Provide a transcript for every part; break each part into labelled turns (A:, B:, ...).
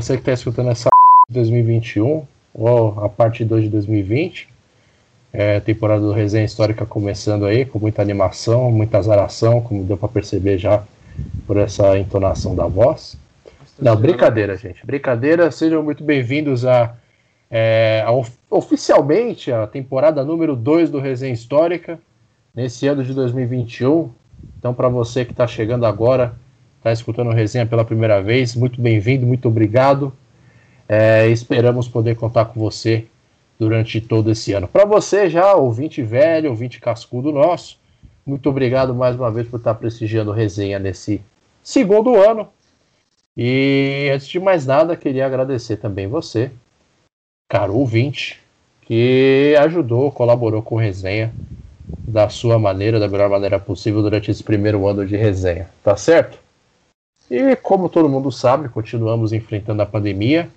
A: você que está escutando essa 2021 ou a parte 2 de 2020. É, temporada do Resenha Histórica começando aí, com muita animação, muita azaração, como deu para perceber já por essa entonação da voz. Não, brincadeira, gente. Brincadeira. Sejam muito bem-vindos a, é, a, oficialmente a temporada número 2 do Resenha Histórica, nesse ano de 2021. Então, para você que está chegando agora, está escutando o Resenha pela primeira vez, muito bem-vindo, muito obrigado. É, esperamos poder contar com você durante todo esse ano. Para você já, ouvinte velho, ouvinte cascudo nosso, muito obrigado mais uma vez por estar prestigiando resenha nesse segundo ano. E antes de mais nada, queria agradecer também você, caro ouvinte, que ajudou, colaborou com resenha da sua maneira, da melhor maneira possível durante esse primeiro ano de resenha, tá certo? E como todo mundo sabe, continuamos enfrentando a pandemia,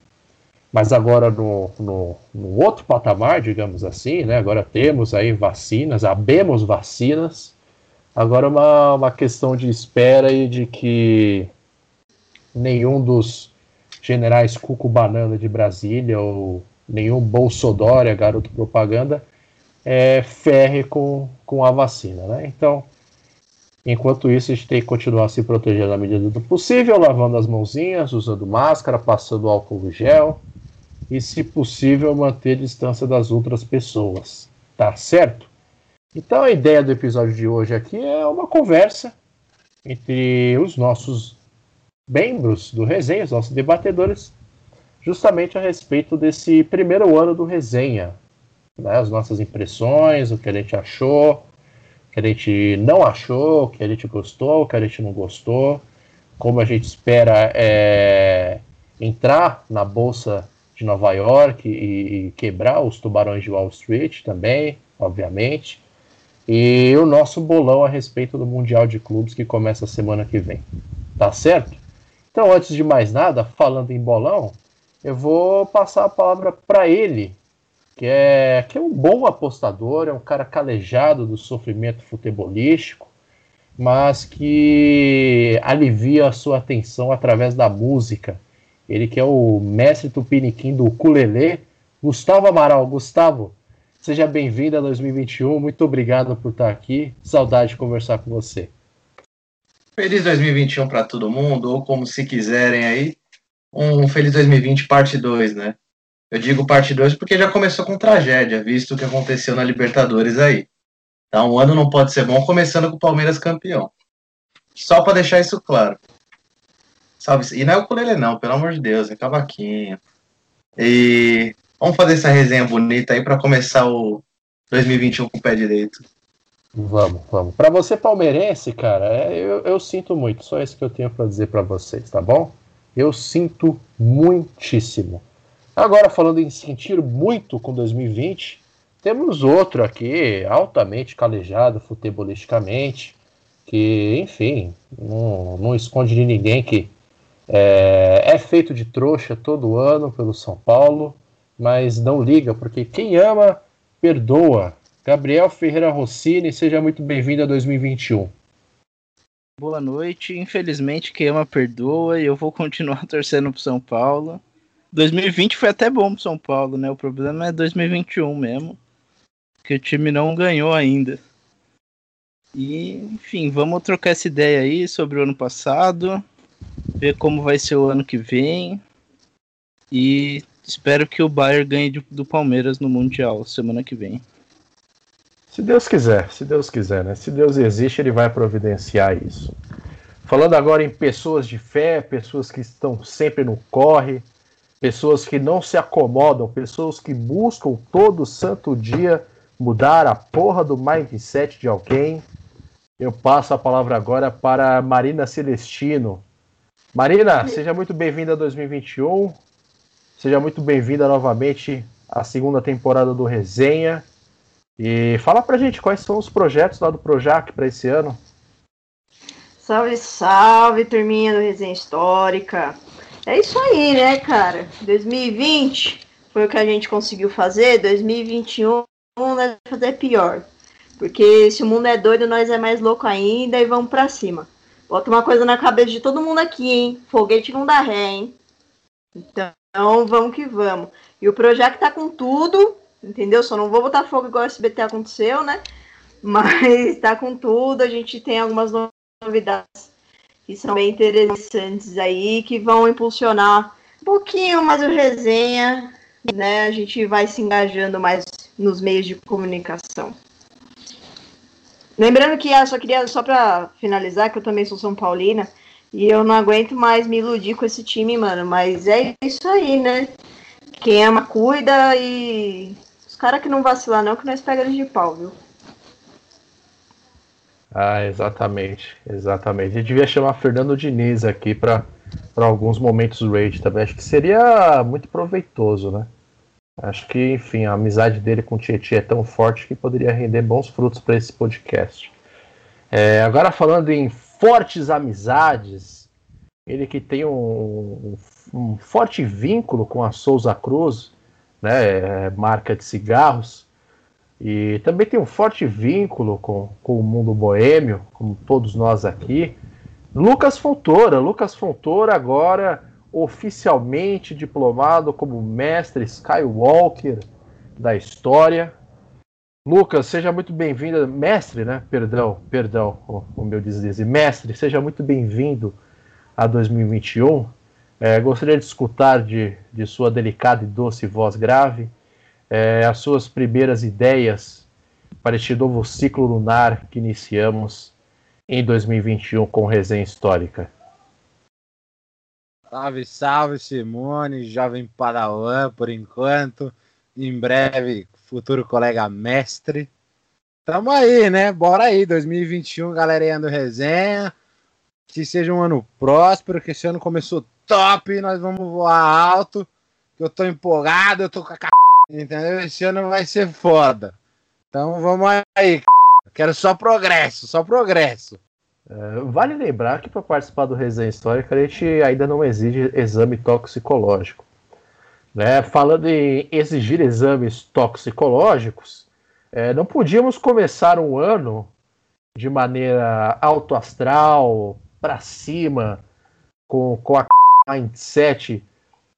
A: mas agora no, no, no, outro patamar, digamos assim, né? Agora temos aí vacinas, abemos vacinas. Agora uma, uma questão de espera e de que nenhum dos generais Cuco Banana de Brasília ou nenhum Bolsodória, garoto propaganda, é, ferre com, com a vacina, né? Então, enquanto isso, a gente tem que continuar se protegendo na medida do possível, lavando as mãozinhas, usando máscara, passando álcool gel, e, se possível, manter distância das outras pessoas. Tá certo? Então, a ideia do episódio de hoje aqui é uma conversa entre os nossos membros do Resenha, os nossos debatedores, justamente a respeito desse primeiro ano do Resenha. Né? As nossas impressões, o que a gente achou, que a gente não achou, que a gente gostou, que a gente não gostou, como a gente espera é, entrar na bolsa de Nova York e, e, quebrar os tubarões de Wall Street também, obviamente. E o nosso bolão a respeito do Mundial de Clubes que começa semana que vem. Tá certo? Então, antes de mais nada, falando em bolão, eu vou passar a palavra para ele, que é, que é um bom apostador, é um cara calejado do sofrimento futebolístico, mas que alivia a sua atenção através da música ele que é o mestre tupiniquim do ukulele, Gustavo Amaral. Gustavo, seja bem-vindo a 2021. Muito obrigado por estar aqui. Saudade de conversar com você.
B: Feliz 2021 para todo mundo, ou como se quiserem aí, um feliz 2020 parte 2, né? Eu digo parte 2 porque já começou com tragédia, visto o que aconteceu na Libertadores aí. Então, o ano não pode ser bom começando com o Palmeiras campeão. Só para deixar isso claro. Salve. E não é o ukulele, não, pelo amor de Deus, é cavaquinho. E vamos fazer essa resenha bonita aí para começar o 2021 com o pé direito.
A: Vamos, vamos. Para você palmeirense, cara, é, eu, eu, sinto muito. Só isso que eu tenho para dizer para vocês, tá bom? Eu sinto muitíssimo. Agora, falando em sentir muito com 2020, temos outro aqui, altamente calejado futebolisticamente, que, enfim, não, não esconde de ninguém que é, é, feito de trouxa todo ano pelo São Paulo, mas não liga, porque quem ama, perdoa. Gabriel Ferreira Rossini, seja muito bem-vindo a 2021.
C: Boa noite. Infelizmente, quem ama, perdoa e eu vou continuar torcendo pro São Paulo. 2020 foi até bom pro São Paulo, né? O problema é 2021 mesmo, que o time não ganhou ainda. E, enfim, vamos trocar essa ideia aí sobre o ano passado ver como vai ser o ano que vem. E espero que o Bayern ganhe do Palmeiras no Mundial semana que vem.
A: Se Deus quiser, se Deus quiser, né? Se Deus existe, ele vai providenciar isso. Falando agora em pessoas de fé, pessoas que estão sempre no corre, pessoas que não se acomodam, pessoas que buscam todo santo dia mudar a porra do mindset de alguém. Eu passo a palavra agora para Marina Celestino, Marina, seja muito bem-vinda a 2021. Seja muito bem-vinda novamente à segunda temporada do Resenha. E fala pra gente quais são os projetos lá do Projac para esse ano.
D: Salve, salve, turminha do Resenha Histórica. É isso aí, né, cara? 2020 foi o que a gente conseguiu fazer, 2021 vai fazer pior. Porque se o mundo é doido, nós é mais louco ainda e vamos para cima. Bota uma coisa na cabeça de todo mundo aqui, hein? Foguete não dá ré, hein? Então, vamos que vamos. E o projeto tá com tudo, entendeu? Só não vou botar fogo igual o SBT aconteceu, né? Mas tá com tudo. A gente tem algumas novidades que são bem interessantes aí, que vão impulsionar um pouquinho mais o resenha, né? A gente vai se engajando mais nos meios de comunicação. Lembrando que ah, só queria, só para finalizar, que eu também sou São Paulina, e eu não aguento mais me iludir com esse time, mano. Mas é isso aí, né? Quem ama, cuida e. Os caras que não vacilar, não, que nós pegamos de pau, viu?
A: Ah, exatamente, exatamente. A gente devia chamar Fernando Diniz aqui para alguns momentos rage também. Acho que seria muito proveitoso, né? Acho que, enfim, a amizade dele com o Tietchan é tão forte que poderia render bons frutos para esse podcast. É, agora falando em fortes amizades, ele que tem um, um forte vínculo com a Souza Cruz, né, marca de cigarros, e também tem um forte vínculo com, com o mundo boêmio, como todos nós aqui. Lucas Fontoura, Lucas Fontoura agora oficialmente diplomado como mestre Skywalker da história. Lucas, seja muito bem-vindo, mestre, né? Perdão, perdão, o, o meu deslize. Mestre, seja muito bem-vindo a 2021. É, gostaria de escutar de, de sua delicada e doce voz grave é, as suas primeiras ideias para este novo ciclo lunar que iniciamos em 2021 com resenha histórica.
E: Salve, salve, Simone, jovem padawan por enquanto. Em breve, futuro colega mestre. Tamo aí, né? Bora aí, 2021, galerinha do resenha. Que seja um ano próspero, que esse ano começou top, nós vamos voar alto. Que eu tô empolgado, eu tô com a. entendeu? Esse ano vai ser foda. Então vamos aí, quero só progresso, só progresso.
A: É, vale lembrar que para participar do Resenha Histórica a gente ainda não exige exame toxicológico. Né? Falando em exigir exames toxicológicos, é, não podíamos começar um ano de maneira autoastral, para cima, com, com a mindset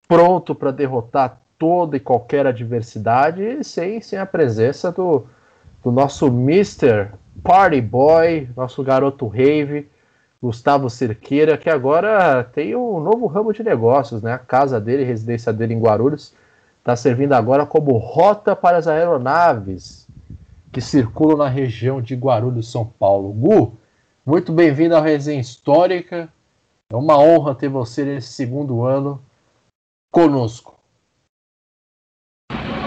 A: pronto para derrotar toda e qualquer adversidade, sem, sem a presença do, do nosso Mr. Party Boy, nosso garoto rave, Gustavo Cerqueira, que agora tem um novo ramo de negócios, né? A casa dele, a residência dele em Guarulhos, está servindo agora como rota para as aeronaves que circulam na região de Guarulhos, São Paulo. Gu, muito bem-vindo à Resenha Histórica. É uma honra ter você nesse segundo ano conosco.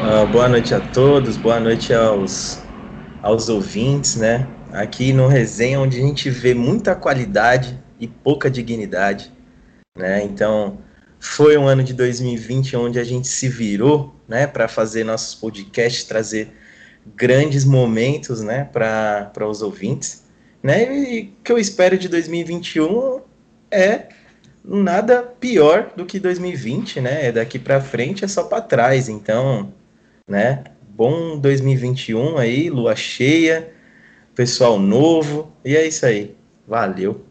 F: Uh, boa noite a todos, boa noite aos aos ouvintes, né? Aqui no Resenha, onde a gente vê muita qualidade e pouca dignidade, né? Então, foi um ano de 2020 onde a gente se virou, né, para fazer nossos podcasts, trazer grandes momentos, né, para os ouvintes, né? E o que eu espero de 2021 é nada pior do que 2020, né? Daqui para frente é só para trás, então, né? bom 2021 aí, lua cheia, pessoal novo, e é isso aí. Valeu.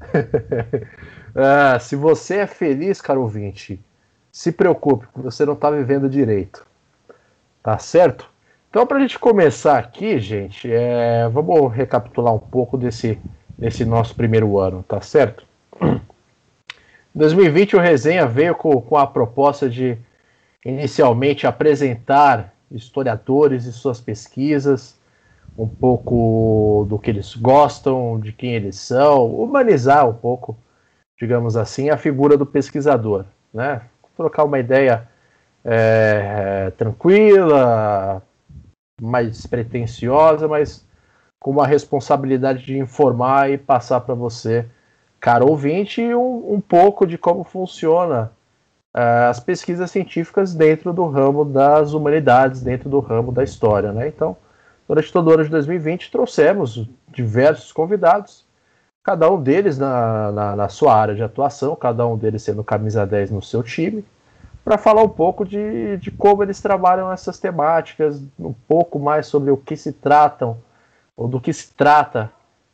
A: ah, se você é feliz, caro ouvinte, se preocupe, porque você não está vivendo direito. Tá certo? Então, para a gente começar aqui, gente, é... vamos recapitular um pouco desse, desse nosso primeiro ano, tá certo? Em 2020, o Resenha veio com, com a proposta de inicialmente apresentar historiadores e suas pesquisas, um pouco do que eles gostam, de quem eles são, humanizar um pouco, digamos assim, a figura do pesquisador, né? Trocar uma ideia é, tranquila, mais pretensiosa, mas com uma responsabilidade de informar e passar para você, caro ouvinte, um, um pouco de como funciona uh, as pesquisas científicas dentro do ramo das humanidades, dentro do ramo da história. Né? Então, durante todo o ano de 2020, trouxemos diversos convidados, cada um deles na, na, na sua área de atuação, cada um deles sendo camisa 10 no seu time, para falar um pouco de, de como eles trabalham essas temáticas, um pouco mais sobre o que se tratam, ou do que se trata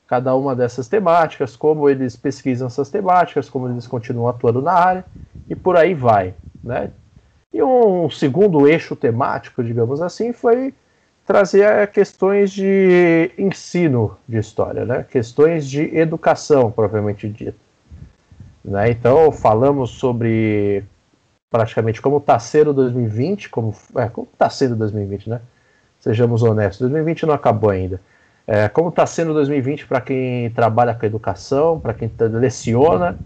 A: cada uma dessas temáticas, como eles pesquisam essas temáticas, como eles continuam atuando na área e por aí vai, né? E um segundo eixo temático, digamos assim, foi trazer questões de ensino de história, né? Questões de educação propriamente dita. Né? Então falamos sobre praticamente como está sendo 2020, como é, como está sendo 2020, né? Sejamos honestos, 2020 não acabou ainda. É, como está sendo 2020 para quem trabalha com educação, para quem leciona,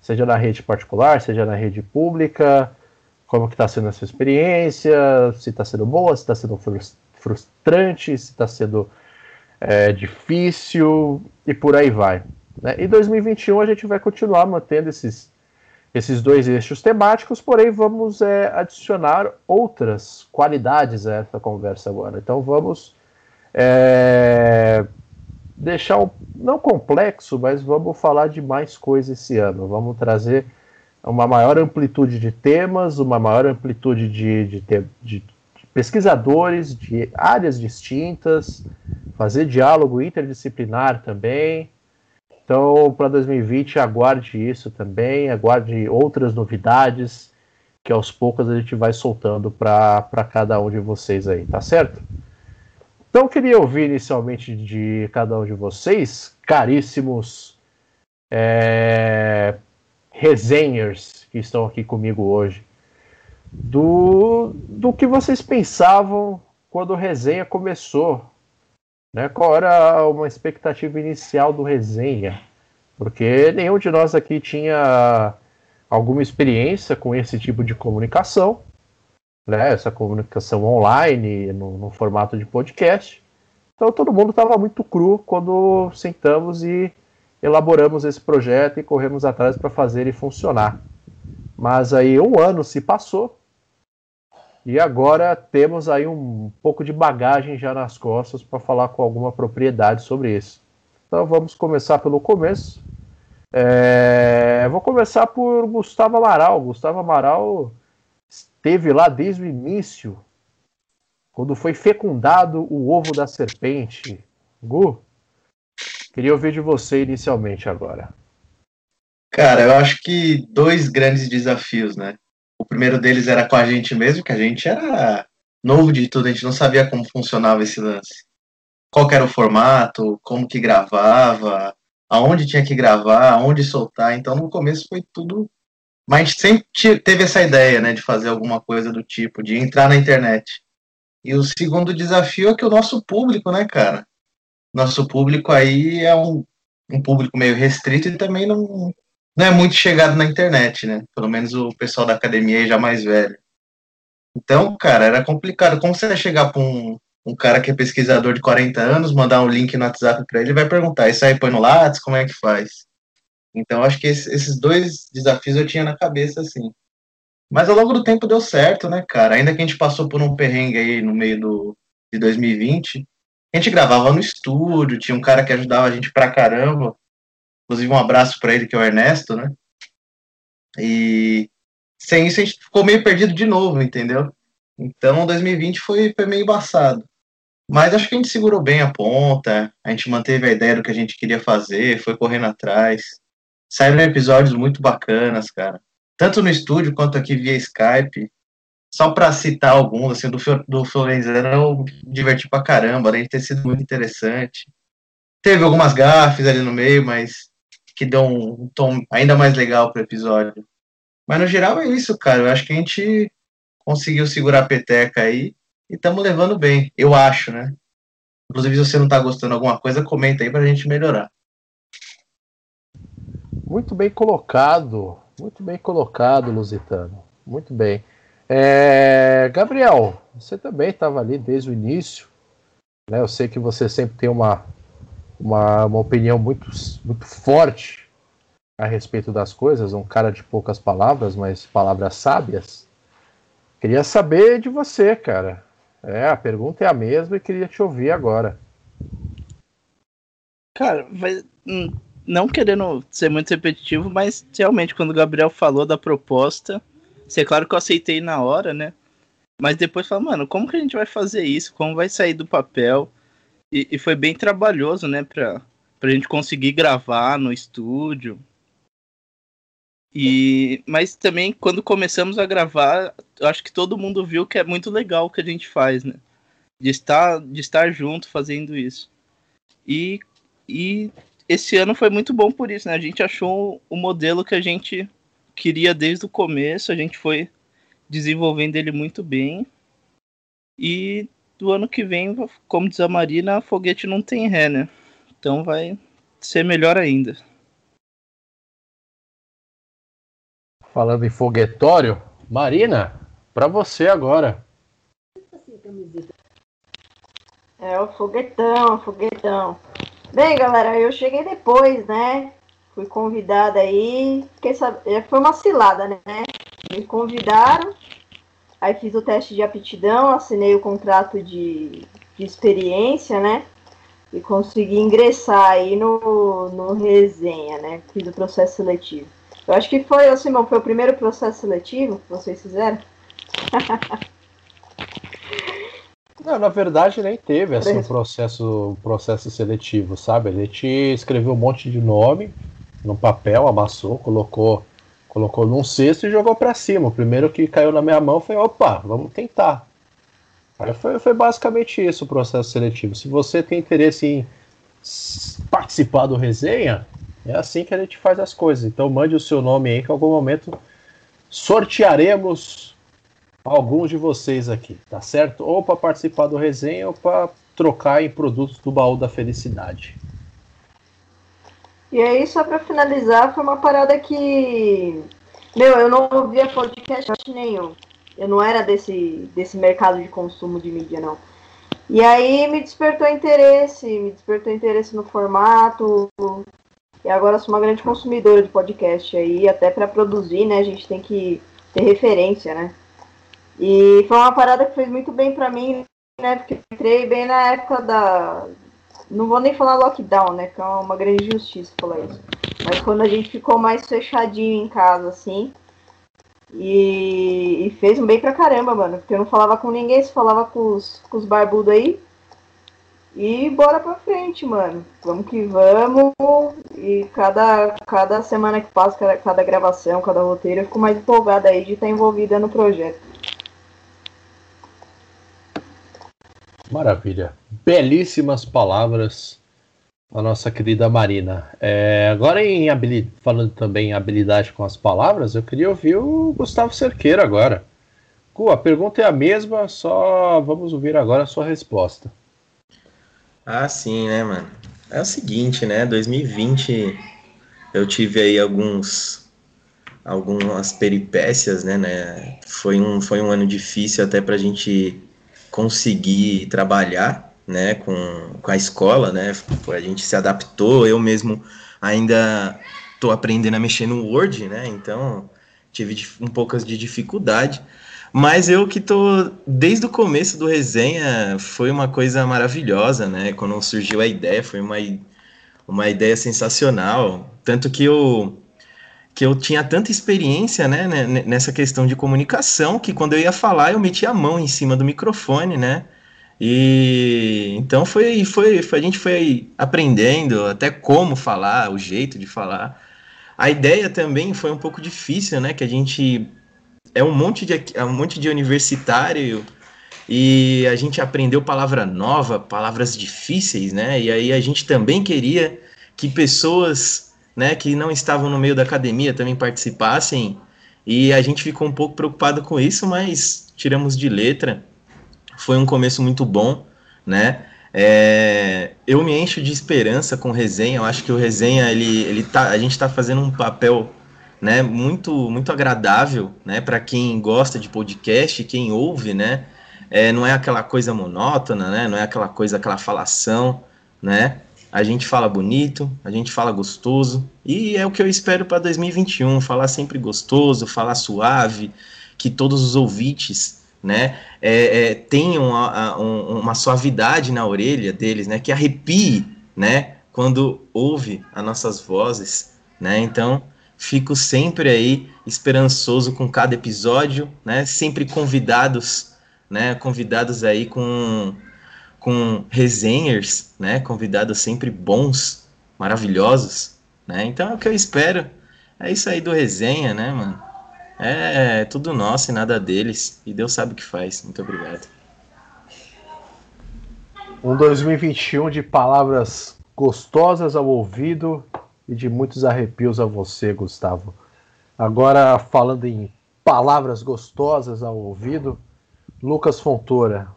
A: seja na rede particular, seja na rede pública, como que está sendo essa experiência, se está sendo boa, se está sendo frustrante, se está sendo é, difícil e por aí vai. Né? Em 2021 a gente vai continuar mantendo esses, esses dois eixos temáticos, porém vamos é, adicionar outras qualidades a essa conversa agora. Então vamos é, deixar não complexo, mas vamos falar de mais coisas esse ano. Vamos trazer uma maior amplitude de temas, uma maior amplitude de, de, de, de pesquisadores de áreas distintas, fazer diálogo interdisciplinar também. Então, para 2020, aguarde isso também, aguarde outras novidades que aos poucos a gente vai soltando para cada um de vocês aí, tá certo? Então, queria ouvir inicialmente de cada um de vocês, caríssimos é, resenhers que estão aqui comigo hoje, do, do que vocês pensavam quando a resenha começou. Né? Qual era uma expectativa inicial do resenha? Porque nenhum de nós aqui tinha alguma experiência com esse tipo de comunicação né, essa comunicação online, no, no formato de podcast. Então todo mundo estava muito cru quando sentamos e elaboramos esse projeto e corremos atrás para fazer ele funcionar. Mas aí um ano se passou e agora temos aí um pouco de bagagem já nas costas para falar com alguma propriedade sobre isso. Então vamos começar pelo começo. É... Vou começar por Gustavo Amaral. Gustavo Amaral esteve lá desde o início, quando foi fecundado o ovo da serpente. Gu, queria ouvir de você inicialmente agora.
B: Cara, eu acho que dois grandes desafios, né? O primeiro deles era com a gente mesmo, que a gente era novo de tudo, a gente não sabia como funcionava esse lance. Qual era o formato, como que gravava, aonde tinha que gravar, aonde soltar. Então no começo foi tudo mas sempre teve essa ideia, né, de fazer alguma coisa do tipo, de entrar na internet. E o segundo desafio é que o nosso público, né, cara? Nosso público aí é um, um público meio restrito e também não, não é muito chegado na internet, né? Pelo menos o pessoal da academia já mais velho. Então, cara, era complicado. Como você chegar para um, um cara que é pesquisador de 40 anos, mandar um link no WhatsApp para ele, ele vai perguntar: Isso aí põe no Lattes? Como é que faz? Então, acho que esses dois desafios eu tinha na cabeça, assim. Mas ao longo do tempo deu certo, né, cara? Ainda que a gente passou por um perrengue aí no meio do, de 2020, a gente gravava no estúdio, tinha um cara que ajudava a gente pra caramba. Inclusive, um abraço para ele, que é o Ernesto, né? E sem isso a gente ficou meio perdido de novo, entendeu? Então, 2020 foi, foi meio embaçado. Mas acho que a gente segurou bem a ponta, a gente manteve a ideia do que a gente queria fazer, foi correndo atrás. Saíram episódios muito bacanas, cara. Tanto no estúdio quanto aqui via Skype. Só para citar alguns, assim, do, do Florenzano eu diverti pra caramba, além de ter sido muito interessante. Teve algumas gafes ali no meio, mas que um, um tom ainda mais legal pro episódio. Mas no geral é isso, cara. Eu acho que a gente conseguiu segurar a peteca aí e estamos levando bem, eu acho, né? Inclusive, se você não tá gostando de alguma coisa, comenta aí pra gente melhorar.
A: Muito bem colocado, muito bem colocado, Lusitano. Muito bem. É, Gabriel, você também estava ali desde o início. Né? Eu sei que você sempre tem uma, uma, uma opinião muito, muito forte a respeito das coisas, um cara de poucas palavras, mas palavras sábias. Queria saber de você, cara. É, a pergunta é a mesma e queria te ouvir agora.
C: Cara, vai, hum, não querendo ser muito repetitivo, mas realmente quando o Gabriel falou da proposta, é claro que eu aceitei na hora, né? Mas depois falei, mano, como que a gente vai fazer isso? Como vai sair do papel? E, e foi bem trabalhoso, né, pra, pra gente conseguir gravar no estúdio. E mas também quando começamos a gravar, acho que todo mundo viu que é muito legal o que a gente faz, né? De estar de estar junto fazendo isso. E e esse ano foi muito bom por isso, né? A gente achou o modelo que a gente queria desde o começo, a gente foi desenvolvendo ele muito bem. E do ano que vem, como diz a Marina, foguete não tem ré, né? Então vai ser melhor ainda.
A: Falando em foguetório, Marina, para você agora.
D: É o foguetão, o foguetão. Bem, galera, eu cheguei depois, né? Fui convidada aí. Fiquei. É, foi uma cilada, né? Me convidaram, aí fiz o teste de aptidão, assinei o contrato de, de experiência, né? E consegui ingressar aí no, no resenha, né? Fiz o processo seletivo. Eu acho que foi, Simão, foi o primeiro processo seletivo que vocês fizeram?
A: Não, na verdade nem teve assim, um processo, processo seletivo, sabe? A gente escreveu um monte de nome no papel, amassou, colocou, colocou num cesto e jogou para cima. O primeiro que caiu na minha mão foi, opa, vamos tentar. Aí foi, foi basicamente isso o processo seletivo. Se você tem interesse em participar do resenha, é assim que a gente faz as coisas. Então mande o seu nome aí que em algum momento sortearemos alguns de vocês aqui, tá certo? Ou para participar do resenha ou para trocar em produtos do baú da felicidade.
D: E aí, só para finalizar, foi uma parada que. Meu, eu não ouvia podcast nenhum. Eu não era desse, desse mercado de consumo de mídia, não. E aí me despertou interesse, me despertou interesse no formato, e agora sou uma grande consumidora de podcast aí, até para produzir, né? A gente tem que ter referência, né? E foi uma parada que fez muito bem para mim, né? Porque entrei bem na época da. Não vou nem falar lockdown, né? Que é uma grande injustiça falar isso. Mas quando a gente ficou mais fechadinho em casa, assim. E, e fez um bem pra caramba, mano. Porque eu não falava com ninguém, se falava com os, com os barbudos aí. E bora pra frente, mano. Vamos que vamos. E cada, cada semana que passa, cada, cada gravação, cada roteiro, eu fico mais empolgada aí de estar envolvida no projeto.
A: Maravilha. Belíssimas palavras da nossa querida Marina. É, agora, em falando também em habilidade com as palavras, eu queria ouvir o Gustavo Cerqueira agora. Gu, a pergunta é a mesma, só vamos ouvir agora a sua resposta.
F: Ah, sim, né, mano? É o seguinte, né? 2020 eu tive aí alguns algumas peripécias, né, né? Foi um foi um ano difícil até pra gente conseguir trabalhar, né, com, com a escola, né? A gente se adaptou, eu mesmo ainda tô aprendendo a mexer no Word, né? Então, tive um pouco de dificuldade, mas eu que tô desde o começo do resenha foi uma coisa maravilhosa, né? Quando surgiu a ideia, foi uma, uma ideia sensacional. Tanto que eu que eu tinha tanta experiência né, nessa questão de comunicação que quando eu ia falar eu metia a mão em cima do microfone, né? E então foi, foi, foi a gente foi aprendendo até como falar, o jeito de falar. A ideia também foi um pouco difícil, né? Que a gente é um monte de, é um monte de universitário e a gente aprendeu palavra nova, palavras difíceis, né? E aí a gente também queria que pessoas, né, que não estavam no meio da academia também participassem. E a gente ficou um pouco preocupado com isso, mas tiramos de letra. Foi um começo muito bom, né? É, eu me encho de esperança com resenha. Eu acho que o resenha ele, ele tá, a gente está fazendo um papel né, muito muito agradável, né, para quem gosta de podcast, quem ouve, né, é, não é aquela coisa monótona, né, não é aquela coisa, aquela falação, né, a gente fala bonito, a gente fala gostoso, e é o que eu espero para 2021, falar sempre gostoso, falar suave, que todos os ouvintes, né, é, é, tenham a, a, um, uma suavidade na orelha deles, né, que arrepie, né, quando ouve as nossas vozes, né, então Fico sempre aí esperançoso com cada episódio, né? Sempre convidados, né? Convidados aí com com resenhers, né? Convidados sempre bons, maravilhosos, né? Então é o que eu espero. É isso aí do resenha, né, mano? É tudo nosso e nada deles. E Deus sabe o que faz. Muito obrigado.
A: Um 2021 de palavras gostosas ao ouvido e de muitos arrepios a você, Gustavo. Agora, falando em palavras gostosas ao ouvido, Lucas Fontoura.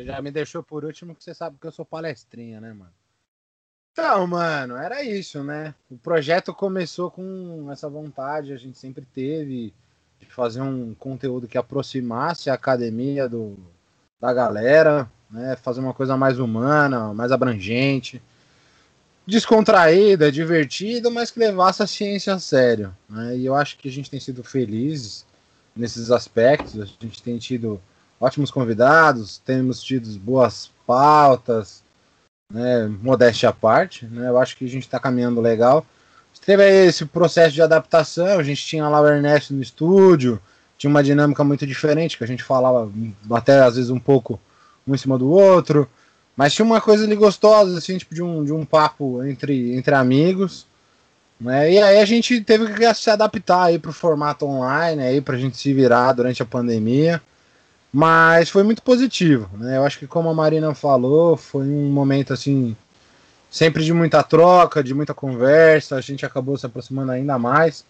E: Você já me deixou por último, que você sabe que eu sou palestrinha, né, mano? Então, mano, era isso, né? O projeto começou com essa vontade, a gente sempre teve de fazer um conteúdo que aproximasse a academia do, da galera, né? Fazer uma coisa mais humana, mais abrangente, descontraída, divertida, mas que levasse a ciência a sério. Né? E eu acho que a gente tem sido felizes nesses aspectos. A gente tem tido ótimos convidados, temos tido boas pautas, né, modéstia à parte, né, eu acho que a gente está caminhando legal. Teve aí esse processo de adaptação, a gente tinha lá o Ernesto no estúdio, tinha uma dinâmica muito diferente, que a gente falava até às vezes um pouco um em cima do outro, mas tinha uma coisa ali gostosa, assim, tipo de um, de um papo entre, entre amigos, né, e aí a gente teve que se adaptar aí para o formato online, aí a gente se virar durante a pandemia, mas foi muito positivo, né? Eu acho que como a Marina falou, foi um momento assim sempre de muita troca, de muita conversa, a gente acabou se aproximando ainda mais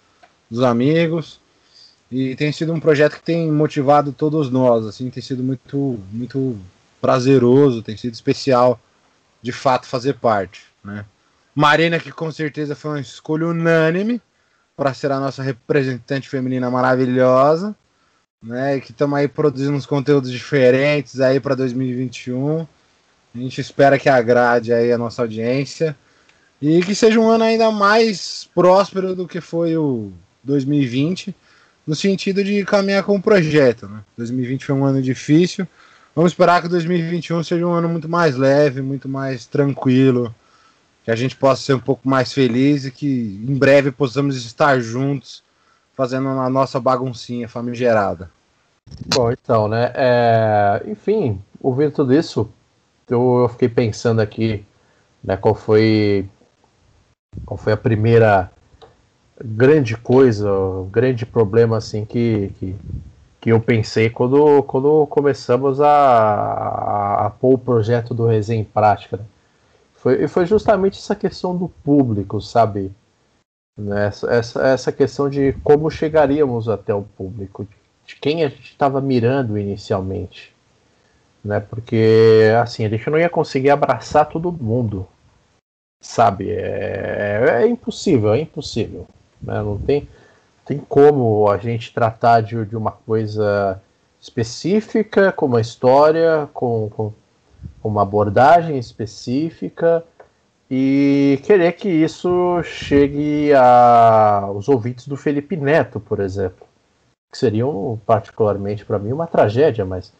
E: dos amigos. E tem sido um projeto que tem motivado todos nós, assim, tem sido muito muito prazeroso, tem sido especial de fato fazer parte, né? Marina que com certeza foi uma escolha unânime para ser a nossa representante feminina maravilhosa né? Que estamos aí produzindo uns conteúdos diferentes aí para 2021. A gente espera que agrade aí a nossa audiência e que seja um ano ainda mais próspero do que foi o 2020, no sentido de caminhar com o projeto. Né? 2020 foi um ano difícil. Vamos esperar que 2021 seja um ano muito mais leve, muito mais tranquilo, que a gente possa ser um pouco mais feliz e que em breve possamos estar juntos fazendo a nossa baguncinha famigerada.
A: Bom, então, né? É, enfim, ouvindo tudo isso, eu, fiquei pensando aqui, né? Qual foi, qual foi a primeira grande coisa, grande problema assim que, que, que eu pensei quando, quando começamos a, a, a pôr o projeto do Resenha em prática. Né? Foi, foi justamente essa questão do público, sabe? Né, essa, essa, essa questão de como chegaríamos até o público, de quem a gente estava mirando inicialmente. Né? Porque assim, a gente não ia conseguir abraçar todo mundo. Sabe? É, é, é impossível, é impossível. Né? Não tem, tem como a gente tratar de, de uma coisa específica, com uma história, com, com uma abordagem específica e querer que isso chegue aos ouvidos do Felipe Neto, por exemplo, que seriam particularmente para mim uma tragédia, mas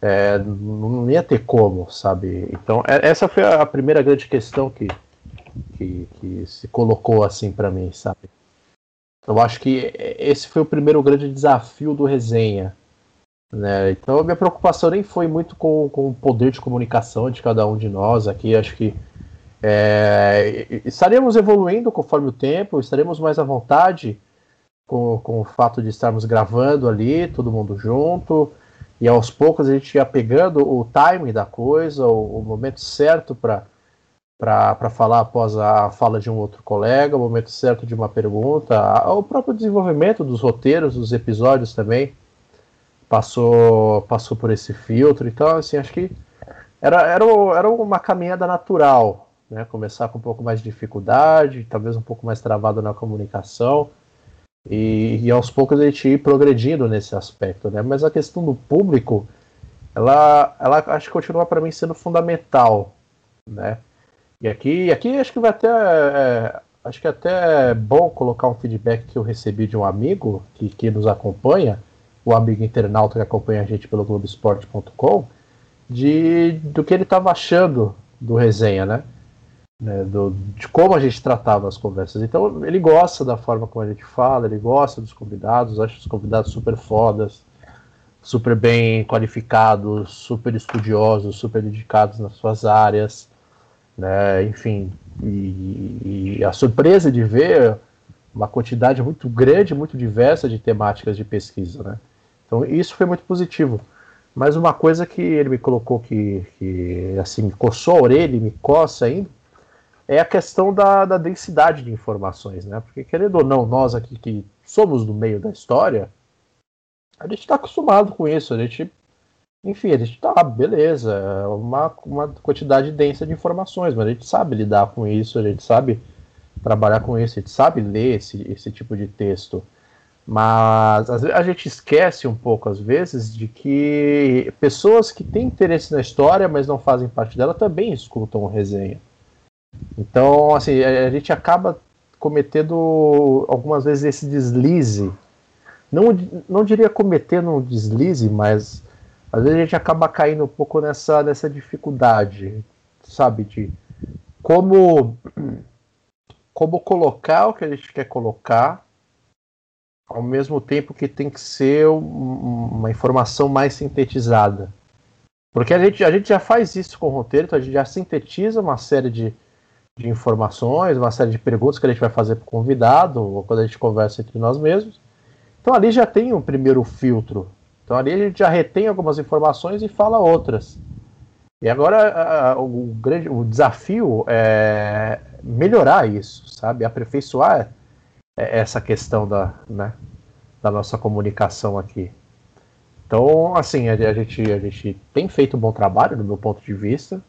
A: é, não ia ter como, sabe? Então é, essa foi a primeira grande questão que, que, que se colocou assim para mim, sabe? Eu acho que esse foi o primeiro grande desafio do resenha. Né? Então a minha preocupação nem foi muito com, com o poder de comunicação de cada um de nós aqui. Acho que é, estaremos evoluindo conforme o tempo, estaremos mais à vontade com, com o fato de estarmos gravando ali, todo mundo junto, e aos poucos a gente ia pegando o timing da coisa, o, o momento certo para para falar após a fala de um outro colega, o momento certo de uma pergunta, o próprio desenvolvimento dos roteiros, dos episódios também passou passou por esse filtro. Então, assim, acho que era, era, era uma caminhada natural né? Começar com um pouco mais de dificuldade, talvez um pouco mais travado na comunicação. E, e, aos poucos a gente ir progredindo nesse aspecto, né? Mas a questão do público, ela, ela acho que continua para mim sendo fundamental, né? E aqui, aqui acho que vai até, é, acho que até é bom colocar um feedback que eu recebi de um amigo que, que nos acompanha, o amigo internauta que acompanha a gente pelo Globoesporte.com, de do que ele estava achando do resenha, né? Né, do, de como a gente tratava as conversas. Então ele gosta da forma como a gente fala, ele gosta dos convidados, acha os convidados super fodas, super bem qualificados, super estudiosos, super dedicados nas suas áreas. né? Enfim, e, e a surpresa de ver uma quantidade muito grande, muito diversa de temáticas de pesquisa, né? Então isso foi muito positivo. Mas uma coisa que ele me colocou que, que assim, me coçou a orelha me coça ainda, é a questão da, da densidade de informações, né? Porque, querendo ou não, nós aqui que somos do meio da história, a gente está acostumado com isso, a gente, enfim, a gente tá, beleza, é uma, uma quantidade densa de informações, mas a gente sabe lidar com isso, a gente sabe trabalhar com isso, a gente sabe ler esse, esse tipo de texto. Mas a gente esquece um pouco, às vezes, de que pessoas que têm interesse na história, mas não fazem parte dela, também escutam resenha. Então, assim, a gente acaba cometendo algumas vezes esse deslize. Não, não diria cometendo um deslize, mas às vezes a gente acaba caindo um pouco nessa, nessa dificuldade, sabe? De como, como colocar o que a gente quer colocar ao mesmo tempo que tem que ser uma informação mais sintetizada. Porque a gente, a gente já faz isso com o roteiro, então a gente já sintetiza uma série de, de informações, uma série de perguntas que a gente vai fazer para o convidado, ou quando a gente conversa entre nós mesmos. Então ali já tem um primeiro filtro. Então ali a gente já retém algumas informações e fala outras. E agora o, grande, o desafio é melhorar isso, sabe? Aperfeiçoar é, essa questão da, né, da nossa comunicação aqui. Então, assim, a, a, gente, a gente tem feito um bom trabalho, do meu ponto de vista,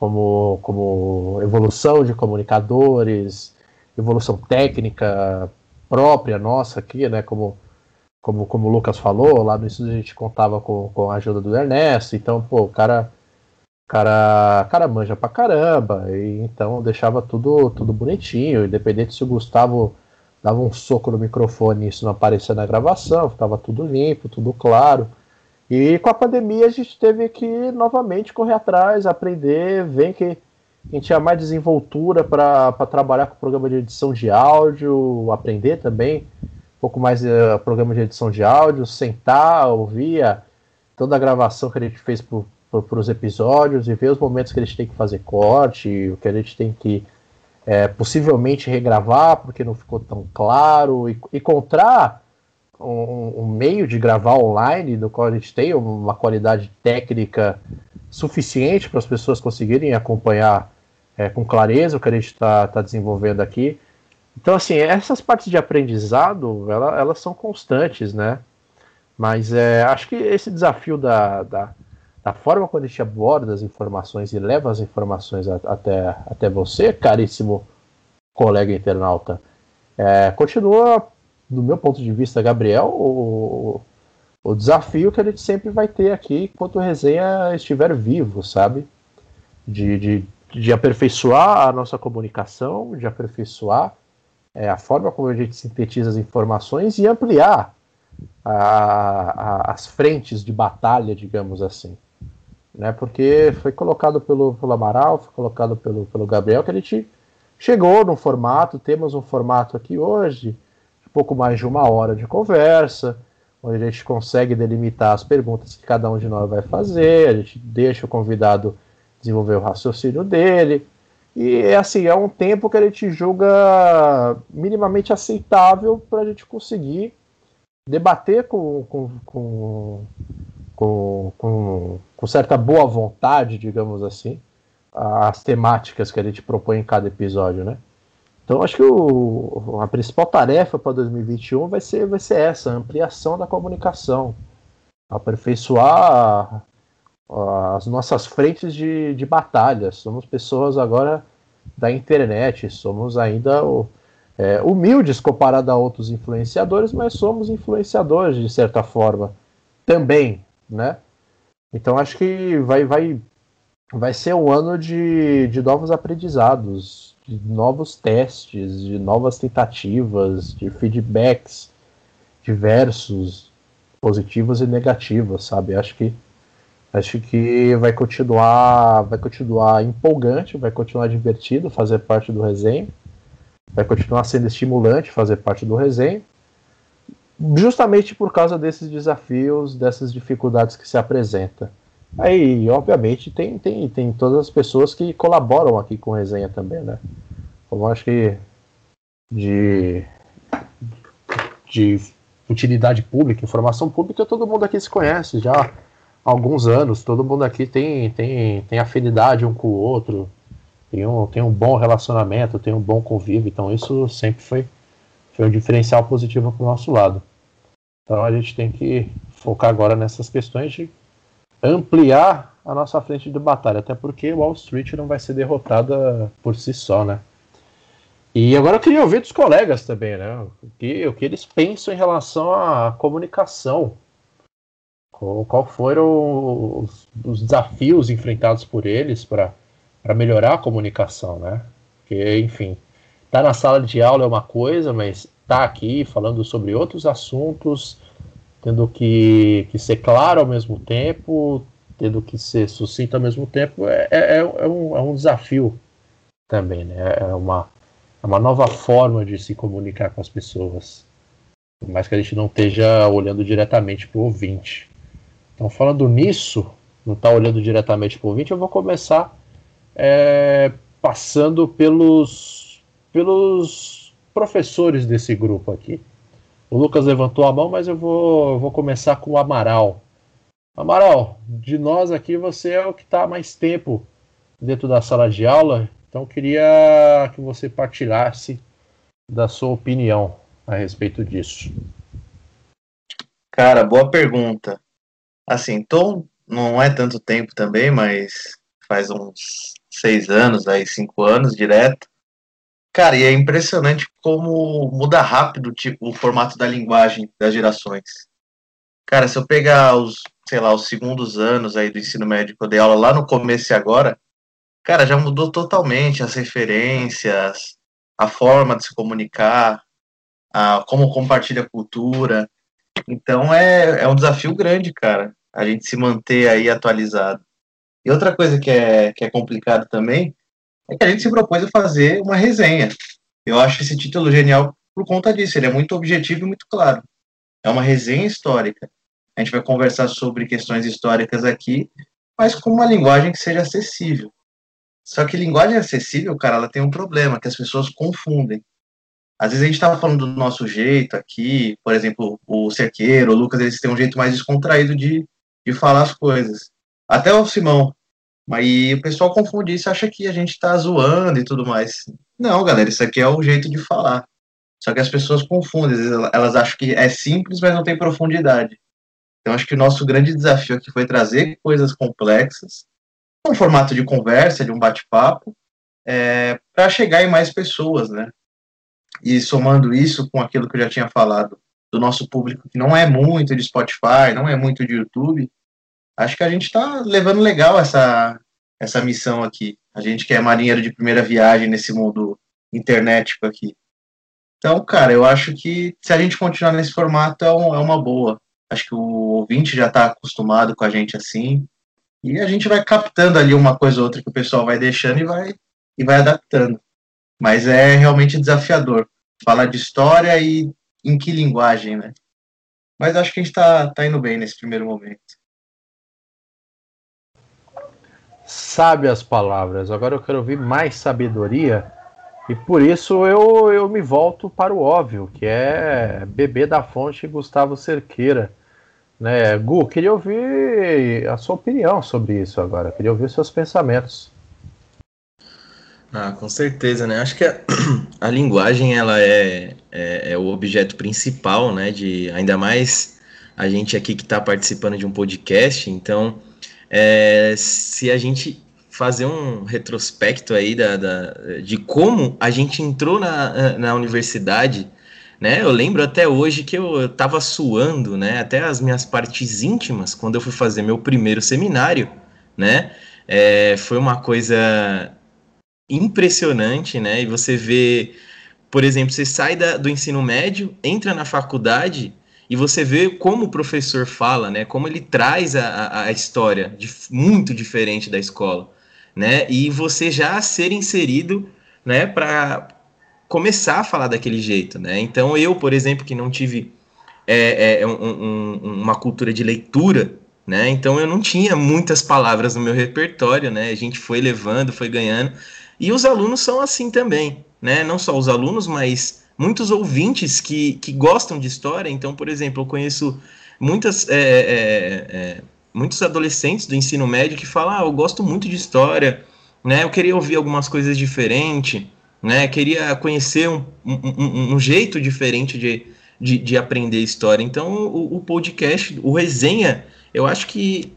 A: como, como evolução de comunicadores, evolução técnica própria nossa aqui, né? Como, como, como o Lucas falou, lá no estúdio a gente contava com, com a ajuda do Ernesto, então, pô, o cara cara, cara manja pra caramba, e então deixava tudo, tudo bonitinho, independente se o Gustavo dava um soco no microfone e isso não aparecia na gravação, ficava tudo limpo, tudo claro. E com a pandemia a gente teve que novamente correr atrás, aprender, ver que a gente tinha mais desenvoltura para trabalhar com o programa de edição de áudio, aprender também um pouco mais uh, programa de edição de áudio, sentar, ouvir toda a gravação que a gente fez para os episódios e ver os momentos que a gente tem que fazer corte, o que a gente tem que é, possivelmente regravar porque não ficou tão claro, e encontrar um, um, meio de gravar online do qual a gente tem uma qualidade técnica suficiente para as pessoas conseguirem acompanhar é, com clareza o que a gente está tá desenvolvendo aqui. Então, assim, essas partes de aprendizado, ela, elas são constantes, né? Mas é, acho que esse desafio da, da, da forma como a gente aborda as informações e leva as informações a, até, até você, caríssimo colega internauta, é, continua, do meu ponto de vista, Gabriel, o, o desafio que a gente sempre vai ter aqui enquanto a resenha estiver vivo, sabe? De, de, de aperfeiçoar a nossa comunicação, de aperfeiçoar é, a forma como a gente sintetiza as informações e ampliar a, a, as frentes de batalha, digamos assim né? Porque foi colocado pelo, pelo Amaral, foi colocado pelo, pelo Gabriel, que a gente chegou no formato, temos um formato aqui hoje, pouco mais de uma hora de conversa, onde a gente consegue delimitar as perguntas que cada um de nós vai fazer, a gente deixa o convidado desenvolver o raciocínio dele. E é assim, é um tempo que a gente julga minimamente aceitável para a gente conseguir debater com, com, com, com, com, com certa boa vontade, digamos assim, as temáticas que a gente propõe em cada episódio, né? Então acho que o, a principal tarefa para 2021 vai ser, vai ser essa, ampliação da comunicação, aperfeiçoar as nossas frentes de, de batalha. Somos pessoas agora da internet, somos ainda é, humildes comparado a outros influenciadores, mas somos influenciadores de certa forma também, né? Então acho que vai, vai, vai ser um ano de, de novos aprendizados, de novos testes, de novas tentativas, de feedbacks diversos, positivos e negativos, sabe? Acho que acho que vai continuar, vai continuar empolgante, vai continuar divertido fazer parte do resenha, vai continuar sendo estimulante fazer parte do resenha justamente por causa desses desafios, dessas dificuldades que se apresenta. Aí, obviamente, tem, tem, tem todas as pessoas que colaboram aqui com resenha também, né? Como acho que de, de utilidade pública, informação pública, todo mundo aqui se conhece já há alguns anos, todo mundo aqui tem, tem, tem afinidade um com o outro, tem um, tem um bom relacionamento, tem um bom convívio, então isso sempre foi, foi um diferencial positivo para o nosso lado. Então a gente tem que focar agora nessas questões de ampliar a nossa frente de batalha, até porque Wall Street não vai ser derrotada por si só, né? E agora eu queria ouvir dos colegas também, né? O que, o que eles pensam em relação à comunicação. Qual, foram os, os, desafios enfrentados por eles para melhorar a comunicação, né? Porque, enfim, tá na sala de aula é uma coisa, mas tá aqui falando sobre outros assuntos, tendo que, que ser claro ao mesmo tempo, tendo que ser sucinto ao mesmo tempo, é, é, é, um, é um desafio também, né? É uma é uma nova forma de se comunicar com as pessoas. Por mais que a gente não esteja olhando diretamente para o ouvinte. Então, falando nisso, não está olhando diretamente para o ouvinte, eu vou começar é, passando pelos, pelos professores desse grupo aqui. O Lucas levantou a mão, mas eu vou, vou começar com o Amaral. Amaral, de nós aqui, você é o que está mais tempo dentro da sala de aula então, queria que você partilhasse da sua opinião a respeito disso.
B: Cara, boa pergunta. Assim, tô, não é tanto tempo também, mas faz uns seis anos, aí cinco anos direto. Cara, e é impressionante como muda rápido tipo, o formato da linguagem das gerações. Cara, se eu pegar os, sei lá, os segundos anos aí do ensino médio dei aula lá no começo e agora, cara, já mudou totalmente as referências, a forma de se comunicar, a, como compartilha a cultura. Então é, é um desafio grande, cara, a gente se manter aí atualizado. E outra coisa que é, que é complicado também é que a gente se propôs a fazer uma resenha. Eu acho esse título genial por conta disso, ele é muito objetivo e muito claro. É uma resenha histórica. A gente vai conversar sobre questões históricas aqui, mas com uma linguagem que seja acessível. Só que linguagem acessível, cara, ela tem um problema, que as pessoas confundem. Às vezes a gente estava falando do nosso jeito aqui, por exemplo, o Cerqueiro, o Lucas, eles têm um jeito mais descontraído de, de falar as coisas. Até o Simão. Mas o pessoal confunde isso, acha que a gente está zoando e tudo mais. Não, galera, isso aqui é o jeito de falar. Só que as pessoas confundem, elas acham que é simples, mas não tem profundidade. Então acho que o nosso grande desafio aqui foi trazer coisas complexas um formato de conversa, de um bate-papo, é, para chegar em mais pessoas, né? E somando isso com aquilo que eu já tinha falado do nosso público, que não é muito de Spotify, não é muito de YouTube, acho que a gente está levando legal essa, essa missão aqui. A gente que é marinheiro de primeira viagem nesse mundo internetico aqui. Então, cara, eu acho que se a gente continuar nesse formato é, um, é uma boa. Acho que o ouvinte já está acostumado com a gente assim. E a gente vai captando ali uma coisa ou outra que o pessoal vai deixando e vai, e vai adaptando. Mas é realmente desafiador. Falar de história e em que linguagem, né? Mas acho que a gente está tá indo bem nesse primeiro momento.
A: Sabe as palavras. Agora eu quero ouvir mais sabedoria. E por isso eu, eu me volto para o óbvio, que é Bebê da Fonte Gustavo Cerqueira. Né, Gu, queria ouvir a sua opinião sobre isso agora, queria ouvir seus pensamentos.
F: Ah, com certeza, né? Acho que a, a linguagem ela é, é, é, o objeto principal, né? De ainda mais a gente aqui que está participando de um podcast. Então, é, se a gente fazer um retrospecto aí da, da, de como a gente entrou na, na universidade né? Eu lembro até hoje que eu estava suando, né? Até as minhas partes íntimas quando eu fui fazer meu primeiro seminário, né? É, foi uma coisa impressionante, né? E você vê, por exemplo, você sai da, do ensino médio, entra na faculdade e você vê como o professor fala, né? Como ele traz a, a história de, muito diferente da escola, né? E você já ser inserido, né? Para começar a falar daquele jeito, né? Então eu, por exemplo, que não tive é, é, um, um, uma cultura de leitura, né? Então eu não tinha muitas palavras no meu repertório, né? A gente foi levando, foi ganhando. E os alunos são assim também, né? Não só os alunos, mas muitos ouvintes que, que gostam de história. Então, por exemplo, eu conheço muitas, é, é, é, muitos adolescentes do ensino médio que falam: ah, eu gosto muito de história, né? Eu queria ouvir algumas coisas diferentes, né? Queria conhecer um, um, um jeito diferente de, de, de, aprender história. Então, o, o podcast, o resenha eu acho que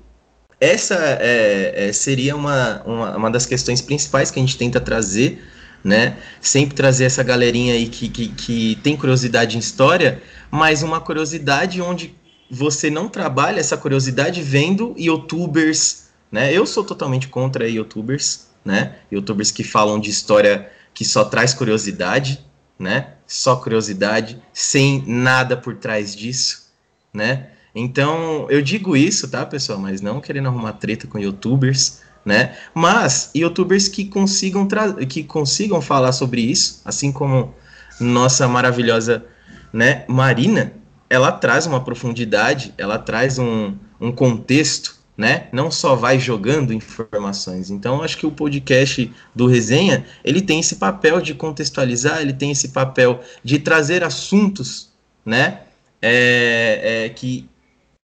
F: essa é, é, seria uma, uma, uma, das questões principais que a gente tenta trazer, né? Sempre trazer essa galerinha aí que, que, que tem curiosidade em história, mas uma curiosidade onde você não trabalha essa curiosidade vendo youtubers, né? Eu sou totalmente contra youtubers, né? Youtubers que falam de história que só traz curiosidade, né? Só curiosidade, sem nada por trás disso, né? Então, eu digo isso, tá, pessoal? Mas não querendo arrumar treta com youtubers, né? Mas youtubers que consigam, que consigam falar sobre isso, assim como nossa maravilhosa né, Marina, ela traz uma profundidade, ela traz um, um contexto, né? Não só vai jogando informações. Então, acho que o podcast do Resenha, ele tem esse papel de contextualizar, ele tem esse papel de trazer assuntos, né? É, é, que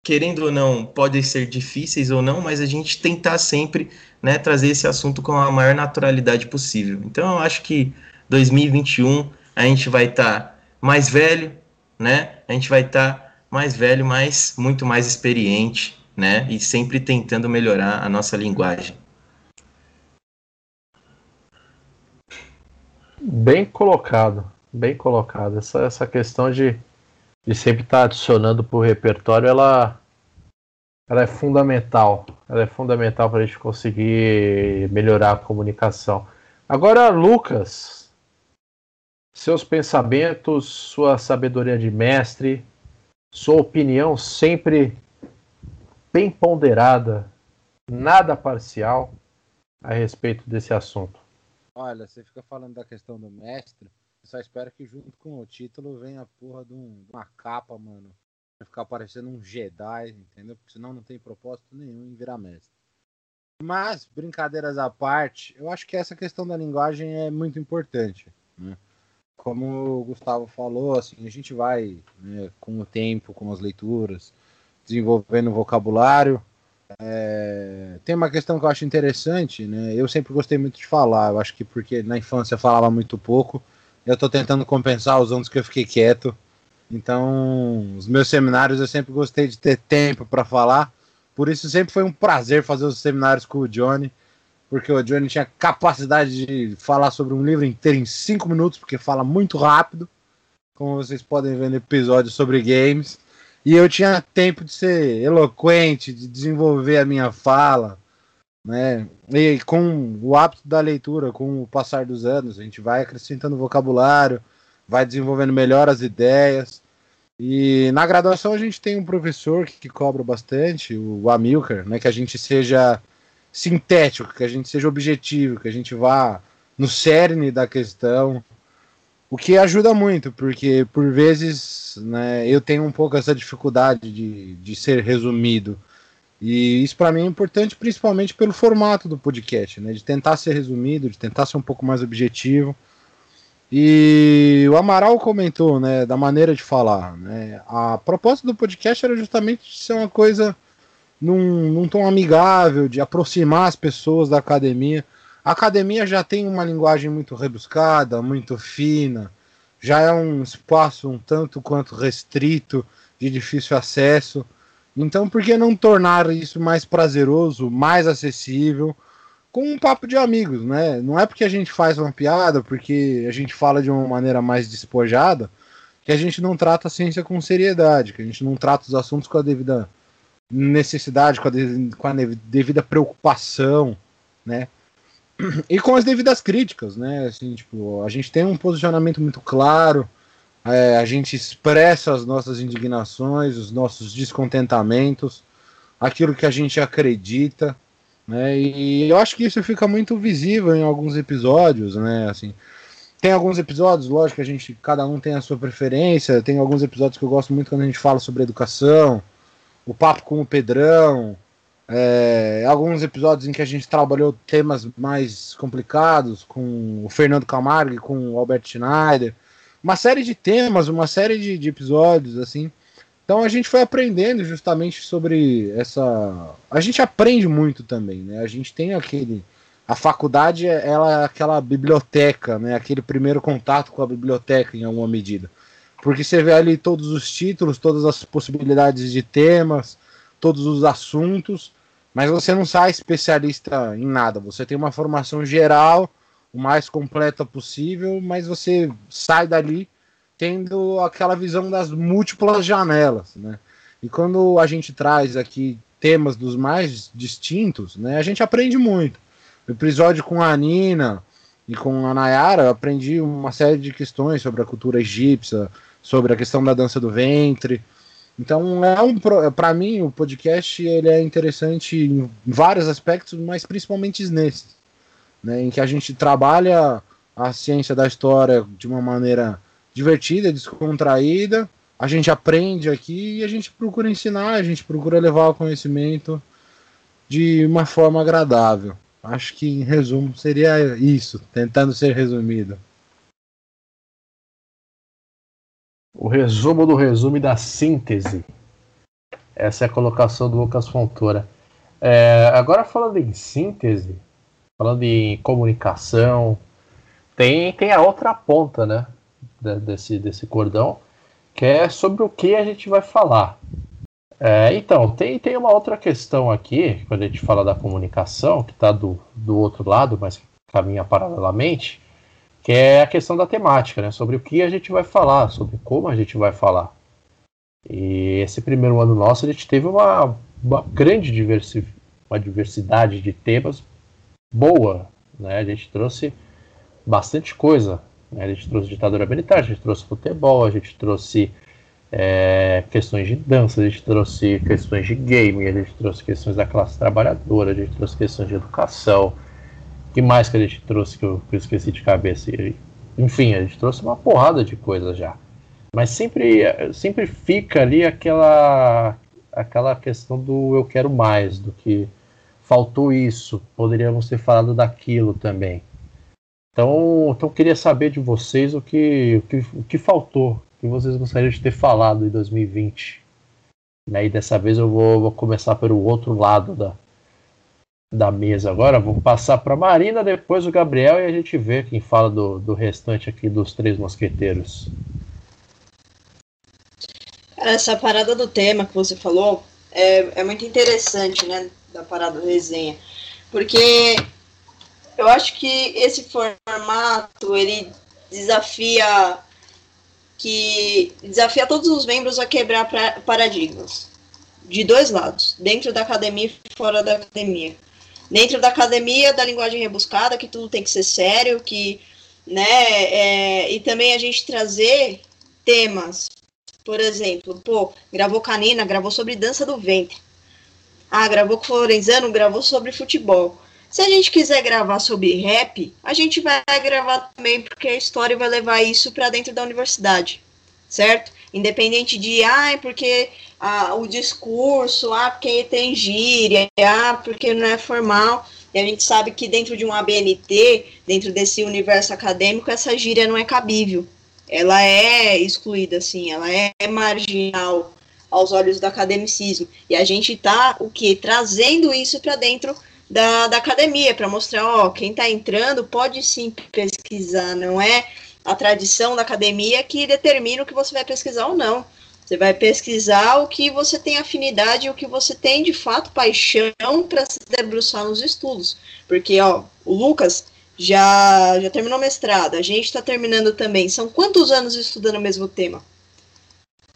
F: querendo ou não, podem ser difíceis ou não, mas a gente tentar sempre né, trazer esse assunto com a maior naturalidade possível. Então eu acho que 2021 a gente vai estar tá mais velho, né? A gente vai estar tá mais velho, mas muito mais experiente, né? E sempre tentando melhorar a nossa linguagem.
A: Bem colocado, bem colocado. Essa, essa questão de de sempre estar tá adicionando para o repertório, ela, ela é fundamental. Ela é fundamental para a gente conseguir melhorar a comunicação. Agora, Lucas, seus pensamentos, sua sabedoria de mestre, sua opinião sempre bem ponderada, nada parcial a respeito desse assunto.
E: Olha, você fica falando da questão do mestre, só espero que junto com o título venha a porra de, um, de uma capa, mano. Ficar parecendo um Jedi, entendeu? Porque senão não tem propósito nenhum em virar mestre. Mas, brincadeiras à parte, eu acho que essa questão da linguagem é muito importante. Né? Como o Gustavo falou, assim, a gente vai, né, com o tempo, com as leituras, desenvolvendo vocabulário. É... Tem uma questão que eu acho interessante, né? Eu sempre gostei muito de falar, eu acho que porque na infância falava muito pouco eu estou tentando compensar os anos que eu fiquei quieto. Então, os meus seminários eu sempre gostei de ter tempo para falar. Por isso sempre foi um prazer fazer os seminários com o Johnny, porque o Johnny tinha capacidade de falar sobre um livro inteiro em cinco minutos, porque fala muito rápido, como vocês podem ver no episódio sobre games. E eu tinha tempo de ser eloquente, de desenvolver a minha fala, né? E com o hábito da leitura, com o passar dos anos, a gente vai acrescentando vocabulário, vai desenvolvendo melhor as ideias. E na graduação a gente tem um professor que, que cobra bastante, o Amilcar, né? Que a gente seja sintético, que a gente seja objetivo, que a gente vá no cerne da questão. O que ajuda muito, porque por vezes né, eu tenho um pouco essa dificuldade de, de ser resumido. E isso para mim é importante principalmente pelo formato do podcast, né? De tentar ser resumido, de tentar ser um pouco mais objetivo. E o Amaral comentou, né, da maneira de falar, né? A proposta do podcast era justamente ser uma coisa num, num tom amigável, de aproximar as pessoas da academia. A academia já tem uma linguagem muito rebuscada, muito fina, já é um espaço um tanto quanto restrito, de difícil acesso. Então, por que não tornar isso mais prazeroso, mais acessível, com um papo de amigos, né? Não é porque a gente faz uma piada, porque a gente fala de uma maneira mais despojada, que a gente não trata a ciência com seriedade, que a gente não trata os assuntos com a devida necessidade, com a, de, com a devida preocupação, né? E com as devidas críticas, né? Assim, tipo, a gente tem um posicionamento muito claro, é, a gente expressa as nossas indignações, os nossos descontentamentos, aquilo que a gente acredita, né? E eu acho que isso fica muito visível em alguns episódios, né? Assim, tem alguns episódios, lógico que a gente, cada um tem a sua preferência. Tem alguns episódios que eu gosto muito quando a gente fala sobre educação, o papo com o Pedrão, é, alguns episódios em que a gente trabalhou temas mais complicados com o Fernando Camargo e com o Albert Schneider. Uma série de temas, uma série de, de episódios, assim. Então a gente foi aprendendo justamente sobre essa. A gente aprende muito também, né? A gente tem aquele. A faculdade ela é aquela biblioteca, né? Aquele primeiro contato com a biblioteca em alguma medida. Porque você vê ali todos os títulos, todas as possibilidades de temas, todos os assuntos, mas você não sai especialista em nada. Você tem uma formação geral, o mais completa possível, mas você sai dali tendo aquela visão das múltiplas janelas, né? E quando a gente traz aqui temas dos mais distintos, né, a gente aprende muito. No episódio com a Nina e com a Nayara, eu aprendi uma série de questões sobre a cultura egípcia, sobre a questão da dança do ventre, então é um para mim o podcast ele é interessante em vários aspectos, mas principalmente nesses, né, em que a gente trabalha a ciência da história de uma maneira divertida, descontraída, a gente aprende aqui e a gente procura ensinar, a gente procura levar o conhecimento de uma forma agradável. Acho que em resumo seria isso, tentando ser resumido.
A: O resumo do resumo da síntese. Essa é a colocação do Lucas Fontoura. É, agora falando em síntese, falando em comunicação, tem, tem a outra ponta, né? Desse, desse cordão, que é sobre o que a gente vai falar. É, então, tem, tem uma outra questão aqui, quando a gente fala da comunicação, que está do, do outro lado, mas caminha paralelamente, que é a questão da temática, né? Sobre o que a gente vai falar, sobre como a gente vai falar. E esse primeiro ano nosso a gente teve uma, uma grande diversi uma diversidade de temas boa, né? A gente trouxe bastante coisa. Né? A gente trouxe ditadura militar, a gente trouxe futebol, a gente trouxe é, questões de dança, a gente trouxe questões de game, a gente trouxe questões da classe trabalhadora, a gente trouxe questões de educação que mais que a gente trouxe que eu, que eu esqueci de cabeça? Enfim, a gente trouxe uma porrada de coisas já. Mas sempre, sempre fica ali aquela, aquela questão do eu quero mais, do que faltou isso, poderíamos ter falado daquilo também. Então, então eu queria saber de vocês o que, o que, o que faltou, o que vocês gostariam de ter falado em 2020. Né? E dessa vez eu vou, vou começar pelo outro lado da, da mesa agora. Vamos passar para Marina, depois o Gabriel e a gente vê quem fala do, do restante aqui dos três mosqueteiros.
D: Essa parada do tema que você falou é, é muito interessante, né? Da parada da resenha. Porque eu acho que esse formato ele desafia que desafia todos os membros a quebrar paradigmas de dois lados, dentro da academia e fora da academia dentro da academia da linguagem rebuscada, que tudo tem que ser sério, que, né, é, e também a gente trazer temas, por exemplo, pô, gravou Canina, gravou sobre dança do ventre. Ah, gravou com Florenzano, gravou sobre futebol. Se a gente quiser gravar sobre rap, a gente vai gravar também, porque a história vai levar isso para dentro da universidade, certo? Independente de, ah, porque ah, o discurso, ah, porque tem gíria, ah, porque não é formal. E a gente sabe que dentro de um ABNT, dentro desse universo acadêmico, essa gíria não é cabível. Ela é excluída, assim, ela é marginal aos olhos do academicismo. E a gente está o que? Trazendo isso para dentro da, da academia, para mostrar, ó, quem está entrando pode sim pesquisar, não é a tradição da academia que determina o que você vai pesquisar ou não. Você vai pesquisar o que você tem afinidade, o que você tem de fato paixão para se debruçar nos estudos. Porque, ó, o Lucas já, já terminou mestrado, a gente está terminando também. São quantos anos estudando o mesmo tema?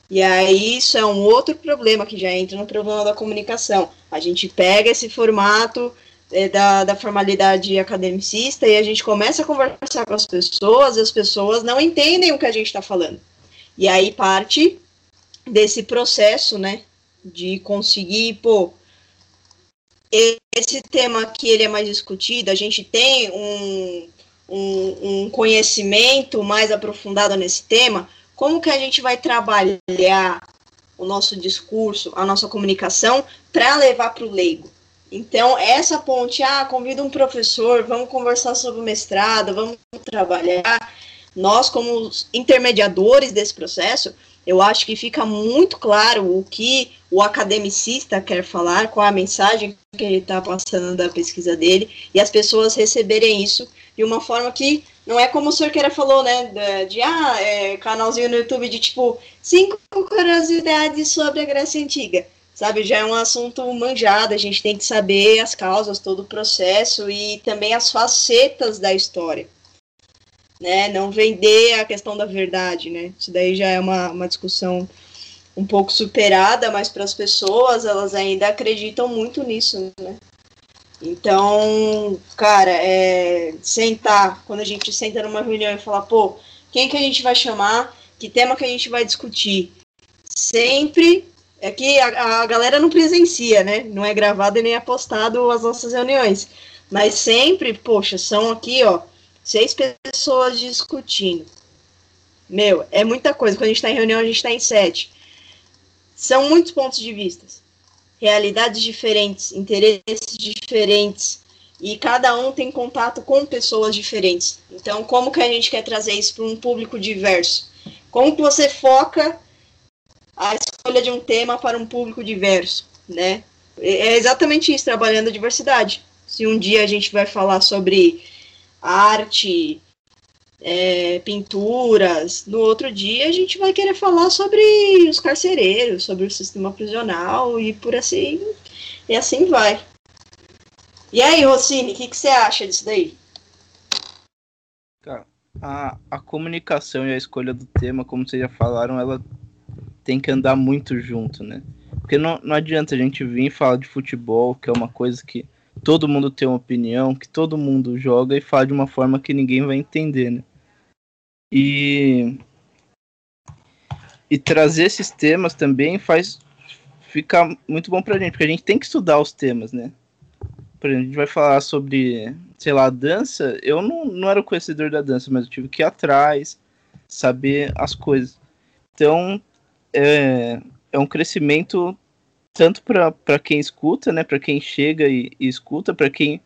D: E aí isso é um outro problema que já entra no problema da comunicação. A gente pega esse formato é, da, da formalidade academicista e a gente começa a conversar com as pessoas e as pessoas não entendem o que a gente está falando. E aí parte desse processo, né, de conseguir, pô, esse tema aqui ele é mais discutido, a gente tem um, um, um, conhecimento mais aprofundado nesse tema, como que a gente vai trabalhar o nosso discurso, a nossa comunicação para levar para o leigo. Então, essa ponte, ah, convida um professor, vamos conversar sobre o mestrado, vamos trabalhar. Nós, como intermediadores desse processo, eu acho que fica muito claro o que o academicista quer falar, qual a mensagem que ele está passando da pesquisa dele, e as pessoas receberem isso de uma forma que não é como o Sorqueira falou, né? De, de ah, é, canalzinho no YouTube de tipo cinco curiosidades sobre a Grécia Antiga. Sabe, já é um assunto manjado, a gente tem que saber as causas, todo o processo e também as facetas da história né? Não vender a questão da verdade, né? Isso daí já é uma, uma discussão um pouco superada, mas para as pessoas elas ainda acreditam muito nisso, né? Então, cara, é, sentar, quando a gente senta numa reunião e falar, pô, quem que a gente vai chamar, que tema que a gente vai discutir? Sempre é que a, a galera não presencia, né? Não é gravado e nem é postado as nossas reuniões. Mas sempre, poxa, são aqui, ó, seis pessoas discutindo. Meu, é muita coisa. Quando a gente está em reunião, a gente está em sete. São muitos pontos de vista. Realidades diferentes, interesses diferentes. E cada um tem contato com pessoas diferentes. Então, como que a gente quer trazer isso para um público diverso? Como que você foca a escolha de um tema para um público diverso, né? É exatamente isso, trabalhando a diversidade. Se um dia a gente vai falar sobre arte, é, pinturas. No outro dia a gente vai querer falar sobre os carcereiros, sobre o sistema prisional e por assim e assim vai. E aí, Rossini, o que, você acha disso daí?
C: Cara, a, a comunicação e a escolha do tema, como vocês já falaram, ela tem que andar muito junto, né? Porque não, não adianta a gente vir falar de futebol, que é uma coisa que todo mundo tem uma opinião, que todo mundo joga e fala de uma forma que ninguém vai entender, né? E e trazer esses temas também faz ficar muito bom pra gente, porque a gente tem que estudar os temas, né? Por exemplo, a gente vai falar sobre, sei lá, dança. Eu não, não era conhecedor da dança, mas eu tive que ir atrás, saber as coisas. Então, é, é um crescimento tanto para quem escuta, né, para quem chega e, e escuta, para quem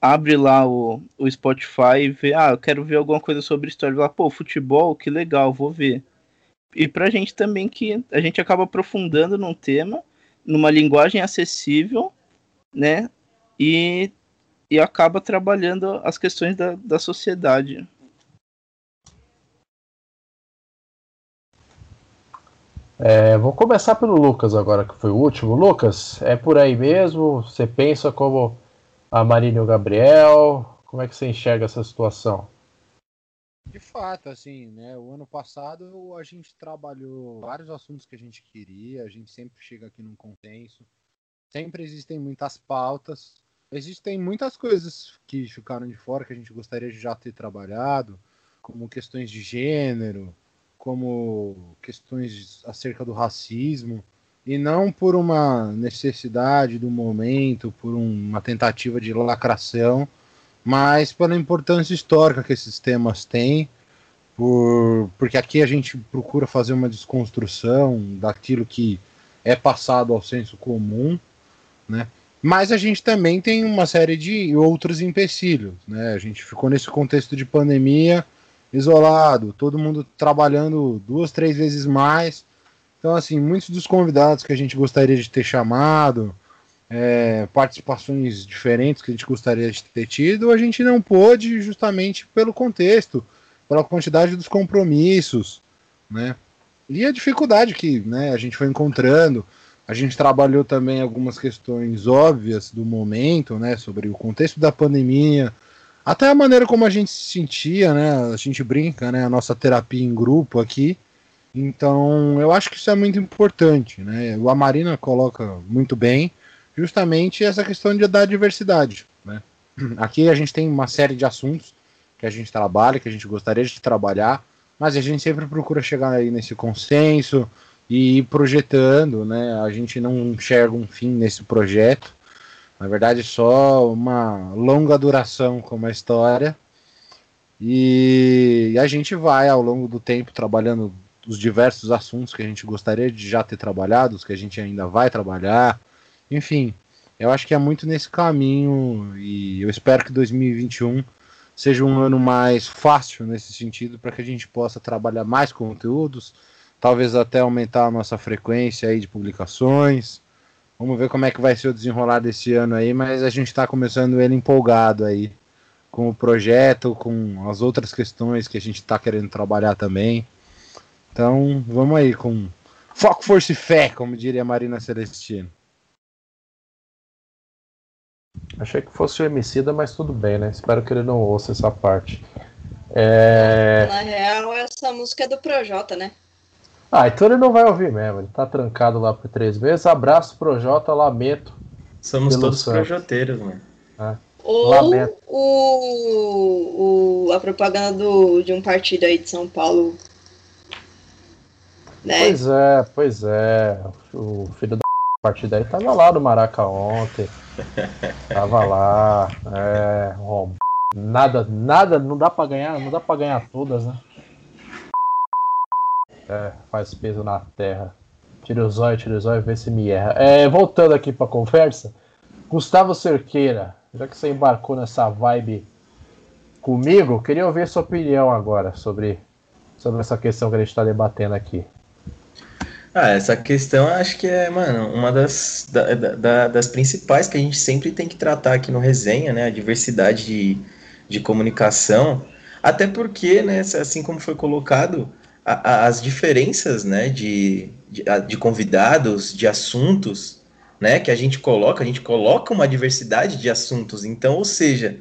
C: abre lá o, o Spotify e vê, ah, eu quero ver alguma coisa sobre história, lá, pô, futebol, que legal, vou ver. E pra gente também que a gente acaba aprofundando num tema, numa linguagem acessível, né, e, e acaba trabalhando as questões da, da sociedade.
A: É, vou começar pelo Lucas agora, que foi o último. Lucas, é por aí mesmo? Você pensa como a Marina e o Gabriel? Como é que você enxerga essa situação?
E: De fato, assim, né? O ano passado a gente trabalhou vários assuntos que a gente queria, a gente sempre chega aqui num consenso. Sempre existem muitas pautas. Existem muitas coisas que ficaram de fora que a gente gostaria de já ter trabalhado, como questões de gênero, como questões acerca do racismo e não por uma necessidade do momento, por uma tentativa de lacração, mas pela importância histórica que esses temas têm, por, porque aqui a gente procura fazer uma desconstrução daquilo que é passado ao senso comum, né? Mas a gente também tem uma série de outros empecilhos, né? A gente ficou nesse contexto de pandemia, isolado, todo mundo trabalhando duas, três vezes mais. Então, assim, muitos dos convidados que a gente gostaria de ter chamado, é, participações diferentes que a gente gostaria de ter tido, a gente não pôde justamente pelo contexto, pela quantidade dos compromissos, né? E a dificuldade que né, a gente foi encontrando. A gente trabalhou também algumas questões óbvias do momento, né? Sobre o contexto da pandemia, até a maneira como a gente se sentia, né? A gente brinca, né? A nossa terapia em grupo aqui. Então, eu acho que isso é muito importante, né? O Amarina coloca muito bem justamente essa questão de, da diversidade, né? Aqui a gente tem uma série de assuntos que a gente trabalha, que a gente gostaria de trabalhar, mas a gente sempre procura chegar aí nesse consenso e ir projetando, né? A gente não enxerga um fim nesse projeto, na verdade, só uma longa duração como a história. E a gente vai ao longo do tempo trabalhando os diversos assuntos que a gente gostaria de já ter trabalhado, os que a gente ainda vai trabalhar. Enfim, eu acho que é muito nesse caminho e eu espero que 2021 seja um ano mais fácil nesse sentido para que a gente possa trabalhar mais conteúdos, talvez até aumentar a nossa frequência aí de publicações. Vamos ver como é que vai ser o desenrolar desse ano aí, mas a gente está começando ele empolgado aí com o projeto, com as outras questões que a gente está querendo trabalhar também. Então, vamos aí com foco, força e fé, como diria Marina Celestino.
A: Achei que fosse o Emicida, mas tudo bem, né? Espero que ele não ouça essa parte. É...
D: Na real, essa música é do Projota, né?
A: Ah, então ele não vai ouvir mesmo. Ele tá trancado lá por três meses. Abraço, Projota, lamento.
F: Somos todos Santos. projoteiros, mano.
D: É. Ou o, o, a propaganda do, de um partido aí de São Paulo.
A: Né? Pois é, pois é. O filho da partido aí tava lá no Maraca ontem. tava lá. É. Nada, nada, não dá pra ganhar, não dá pra ganhar todas, né? É, faz peso na terra. Tira o zóio, tira o zóio, vê se me erra. É, voltando aqui pra conversa. Gustavo Cerqueira, já que você embarcou nessa vibe comigo, queria ouvir sua opinião agora sobre, sobre essa questão que a gente está debatendo aqui.
F: Ah, essa questão acho que é, mano, uma das, da, da, das principais que a gente sempre tem que tratar aqui no resenha, né? A diversidade de, de comunicação. Até porque, né, assim como foi colocado, a, a, as diferenças, né, de, de, de convidados, de assuntos, né, que a gente coloca, a gente coloca uma diversidade de assuntos. Então, ou seja,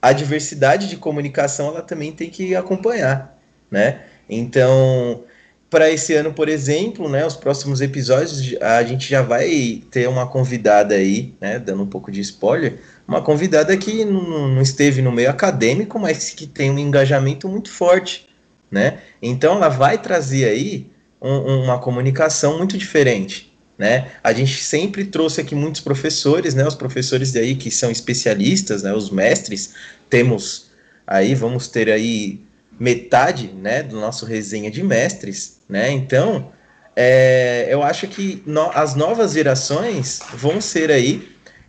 F: a diversidade de comunicação ela também tem que acompanhar, né? Então, para esse ano, por exemplo, né, os próximos episódios, a gente já vai ter uma convidada aí, né, dando um pouco de spoiler, uma convidada que não, esteve no meio acadêmico, mas que tem um engajamento muito forte, né? Então, ela vai trazer aí um, uma comunicação muito diferente, né? A gente sempre trouxe aqui muitos professores, né? Os professores aí que são especialistas, né? Os mestres. Temos aí, vamos ter aí metade, né? Do nosso resenha de mestres, né? Então, é, eu acho que no, as novas gerações vão ser aí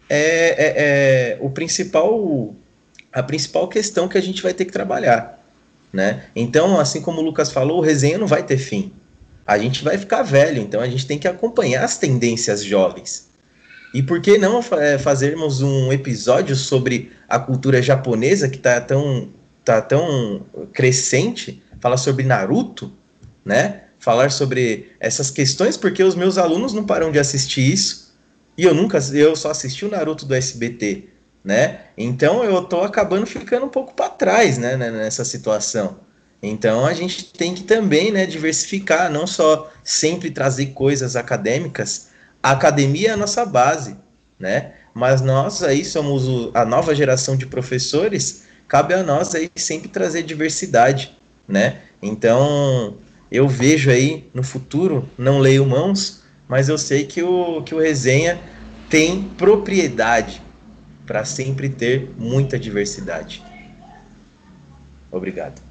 F: é, é, é, o principal, a principal questão que a gente vai ter que trabalhar, né? Então, assim como o Lucas falou, o resenha não vai ter fim a gente vai ficar velho, então a gente tem que acompanhar as tendências jovens. E por que não é, fazermos um episódio sobre a cultura japonesa que está tão, tá tão crescente? Falar sobre Naruto, né? Falar sobre essas questões, porque os meus alunos não param de assistir isso. E eu nunca, eu só assisti o Naruto do SBT, né? Então eu tô acabando ficando um pouco para trás, né, nessa situação. Então a gente tem que também né, diversificar, não só sempre trazer coisas acadêmicas. A academia é a nossa base, né? Mas nós aí somos a nova geração de professores, cabe a nós aí sempre trazer diversidade, né? Então eu vejo aí no futuro, não leio mãos, mas eu sei que o, que o resenha tem propriedade para sempre ter muita diversidade. Obrigado.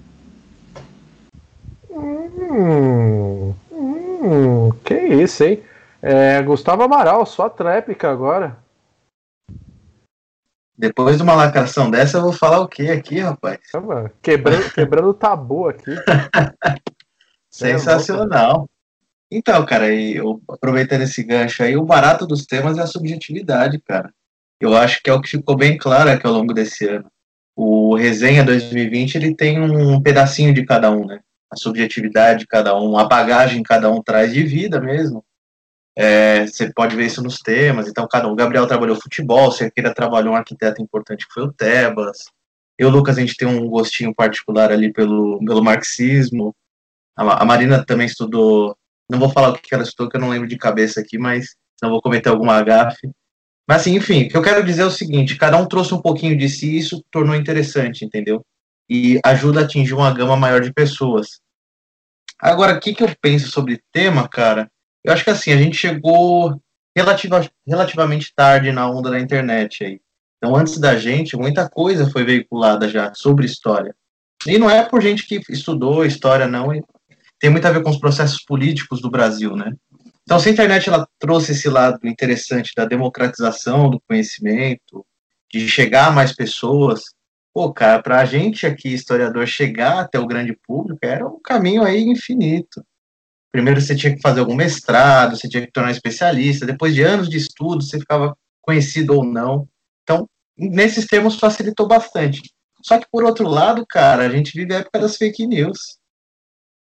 A: Hum, hum, que isso, hein? É, Gustavo Amaral, só tréplica agora.
B: Depois de uma lacração dessa, eu vou falar o que aqui, rapaz?
A: Quebrando, quebrando o tabu aqui.
B: Sensacional. Então, cara, eu aproveitando esse gancho aí, o barato dos temas é a subjetividade, cara. Eu acho que é o que ficou bem claro aqui ao longo desse ano. O Resenha 2020 ele tem um pedacinho de cada um, né? a subjetividade de cada um, a bagagem que cada um traz de vida mesmo. É, você pode ver isso nos temas. Então, cada um. O Gabriel trabalhou futebol, o Cerqueira trabalhou um arquiteto importante que foi o Tebas. Eu, Lucas, a gente tem um gostinho particular ali pelo, pelo marxismo. A, a Marina também estudou. Não vou falar o que ela estudou, que eu não lembro de cabeça aqui, mas não vou cometer alguma gafe. Mas, assim, enfim, o que eu quero dizer é o seguinte: cada um trouxe um pouquinho de si e isso tornou interessante, entendeu? e ajuda a atingir uma gama maior de pessoas. Agora, o que, que eu penso sobre tema, cara? Eu acho que assim, a gente chegou relativa, relativamente tarde na onda da internet aí. Então, antes da gente, muita coisa foi veiculada já sobre história. E não é por gente que estudou história, não, tem muito a ver com os processos políticos do Brasil, né? Então, se a internet ela trouxe esse lado interessante da democratização do conhecimento, de chegar a mais pessoas, pô, cara, para a gente aqui, historiador, chegar até o grande público era um caminho aí infinito. Primeiro você tinha que fazer algum mestrado, você tinha que tornar especialista, depois de anos de estudo, você ficava conhecido ou não. Então, nesses termos facilitou bastante. Só que por outro lado, cara, a gente vive a época das fake news.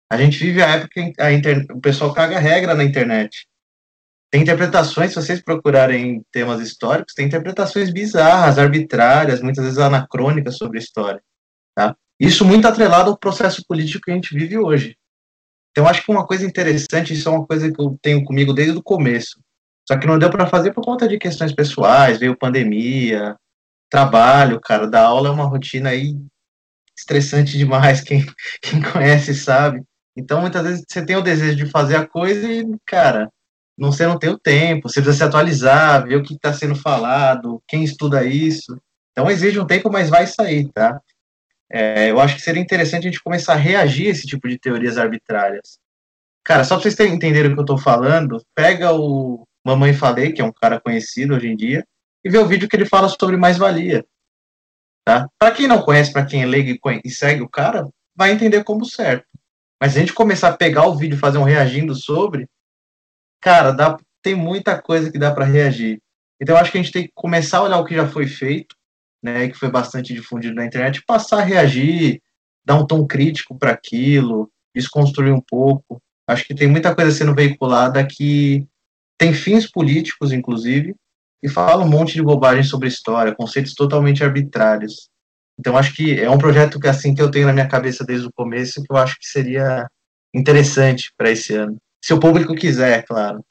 B: A gente vive a época que a inter... o pessoal caga regra na internet. Tem interpretações, se vocês procurarem temas históricos, tem interpretações bizarras, arbitrárias, muitas vezes anacrônicas sobre a história. Tá? Isso muito atrelado ao processo político que a gente vive hoje. Então, acho que uma coisa interessante, isso é uma coisa que eu tenho comigo desde o começo. Só que não deu para fazer por conta de questões pessoais, veio pandemia, trabalho, cara, dar aula é uma rotina aí estressante demais, quem, quem conhece sabe. Então, muitas vezes você tem o desejo de fazer a coisa e, cara, não, você não tem o tempo, você precisa se atualizar, ver o que está sendo falado, quem estuda isso. Então, exige um tempo, mas vai sair, tá? É, eu acho que seria interessante a gente começar a reagir a esse tipo de teorias arbitrárias. Cara, só para vocês entenderem o que eu estou falando, pega o Mamãe Falei, que é um cara conhecido hoje em dia, e vê o vídeo que ele fala sobre mais-valia. Tá? Para quem não conhece, para quem é leigo e segue o cara, vai entender como certo. Mas a gente começar a pegar o vídeo fazer um reagindo sobre, cara, dá, tem muita coisa que dá para reagir. Então, acho que a gente tem que começar a olhar o que já foi feito, né, que foi bastante difundido na internet, passar a reagir, dar um tom crítico para aquilo, desconstruir um pouco. Acho que tem muita coisa sendo veiculada que tem fins políticos, inclusive, e fala um monte de bobagem sobre história, conceitos totalmente arbitrários. Então acho que é um projeto que assim que eu tenho na minha cabeça desde o começo que eu acho que seria interessante para esse ano, se o público quiser, é claro.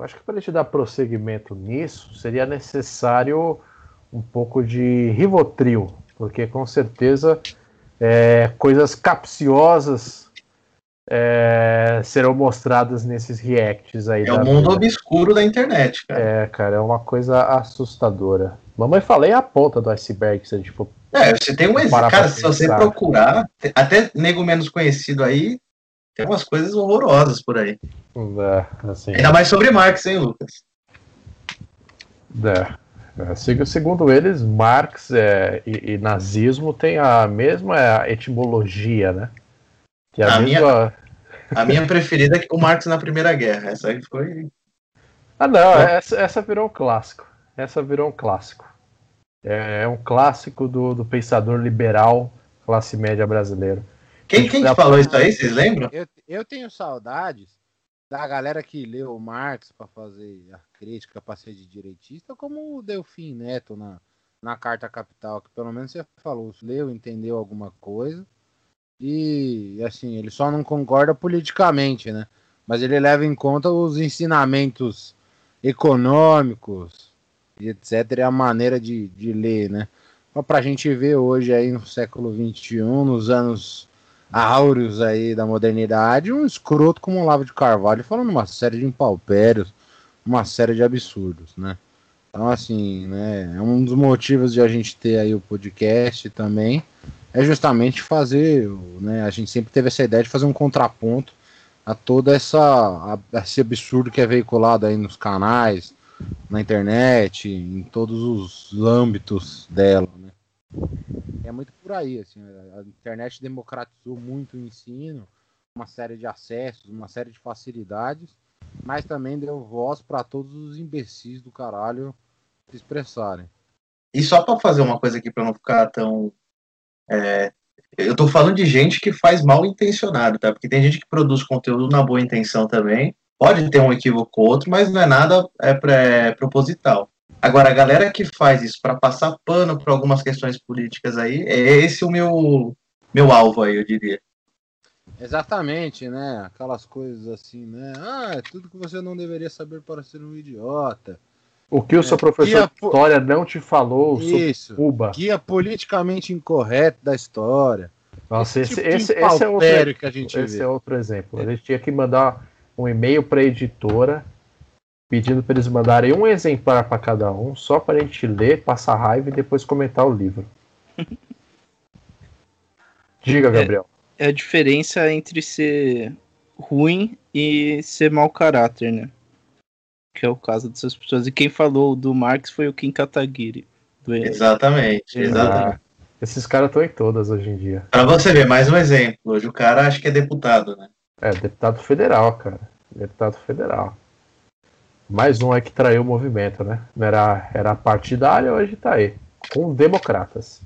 A: Eu acho que para a gente dar prosseguimento nisso, seria necessário um pouco de Rivotril, porque com certeza é, coisas capciosas é, serão mostradas nesses reacts aí.
B: É o mundo vida. obscuro da internet, cara.
A: É, cara, é uma coisa assustadora. Mamãe falei a ponta do iceberg, se a gente for.
B: É, você tem um exemplo. Cara, se você procurar, até nego menos conhecido aí, tem umas coisas horrorosas por aí.
A: É, assim,
B: Ainda mais sobre Marx, hein, Lucas?
A: É. é segundo eles, Marx é, e, e, nazismo têm a mesma etimologia, né?
B: Que a, a mesma... minha, a minha preferida é o Marx na Primeira Guerra. Essa aí foi.
A: Ah, não, essa, essa virou um clássico. Essa virou um clássico. É, é um clássico do, do pensador liberal, classe média brasileiro.
B: Quem, quem que falou isso aí? Vocês lembram?
E: Eu, eu tenho saudades da galera que leu Marx para fazer a crítica para ser de direitista, como o Delfim Neto na, na Carta Capital, que pelo menos você falou, leu, entendeu alguma coisa. E assim, ele só não concorda politicamente, né? Mas ele leva em conta os ensinamentos econômicos e etc. E a maneira de, de ler, né? Para a gente ver hoje aí no século XXI, nos anos áureos aí da modernidade, um escroto como o Lavo de Carvalho falando uma série de impalpérios, uma série de absurdos, né? Então, assim, né, é um dos motivos de a gente ter aí o podcast também, é justamente fazer, né, a gente sempre teve essa ideia de fazer um contraponto a toda essa a, esse absurdo que é veiculado aí nos canais, na internet, em todos os âmbitos dela, né? É muito por aí, assim, a internet democratizou muito o ensino, uma série de acessos, uma série de facilidades, mas também deu voz para todos os imbecis do caralho se expressarem.
B: E só para fazer uma coisa aqui para não ficar tão é, eu estou falando de gente que faz mal intencionado, tá? Porque tem gente que produz conteúdo na boa intenção também. Pode ter um equívoco ou outro, mas não é nada é, pré proposital. Agora, a galera que faz isso para passar pano para algumas questões políticas aí, é esse o meu, meu alvo aí, eu diria.
E: Exatamente, né? Aquelas coisas assim, né? Ah, é tudo que você não deveria saber para ser um idiota.
A: O que o seu é, professor de história não te falou
E: Isso, sobre Cuba? Guia politicamente incorreto da história.
A: Nossa, esse, esse, tipo esse, esse é outro, que a gente esse vê. é outro exemplo. A gente tinha que mandar um e-mail para a editora pedindo para eles mandarem um exemplar para cada um, só para a gente ler, passar raiva e depois comentar o livro. Diga, Gabriel.
C: É a diferença entre ser ruim e ser mau caráter, né? Que é o caso dessas pessoas. E quem falou do Marx foi o Kim Kataguiri. Do
B: Exatamente, exatamente.
A: Ah, esses caras estão em todas hoje em dia.
B: Pra você ver, mais um exemplo. Hoje o cara acho que é deputado, né?
A: É, deputado federal, cara. Deputado federal. Mais um aí que traiu o movimento, né? Era, era partidário, hoje tá aí. Com democratas.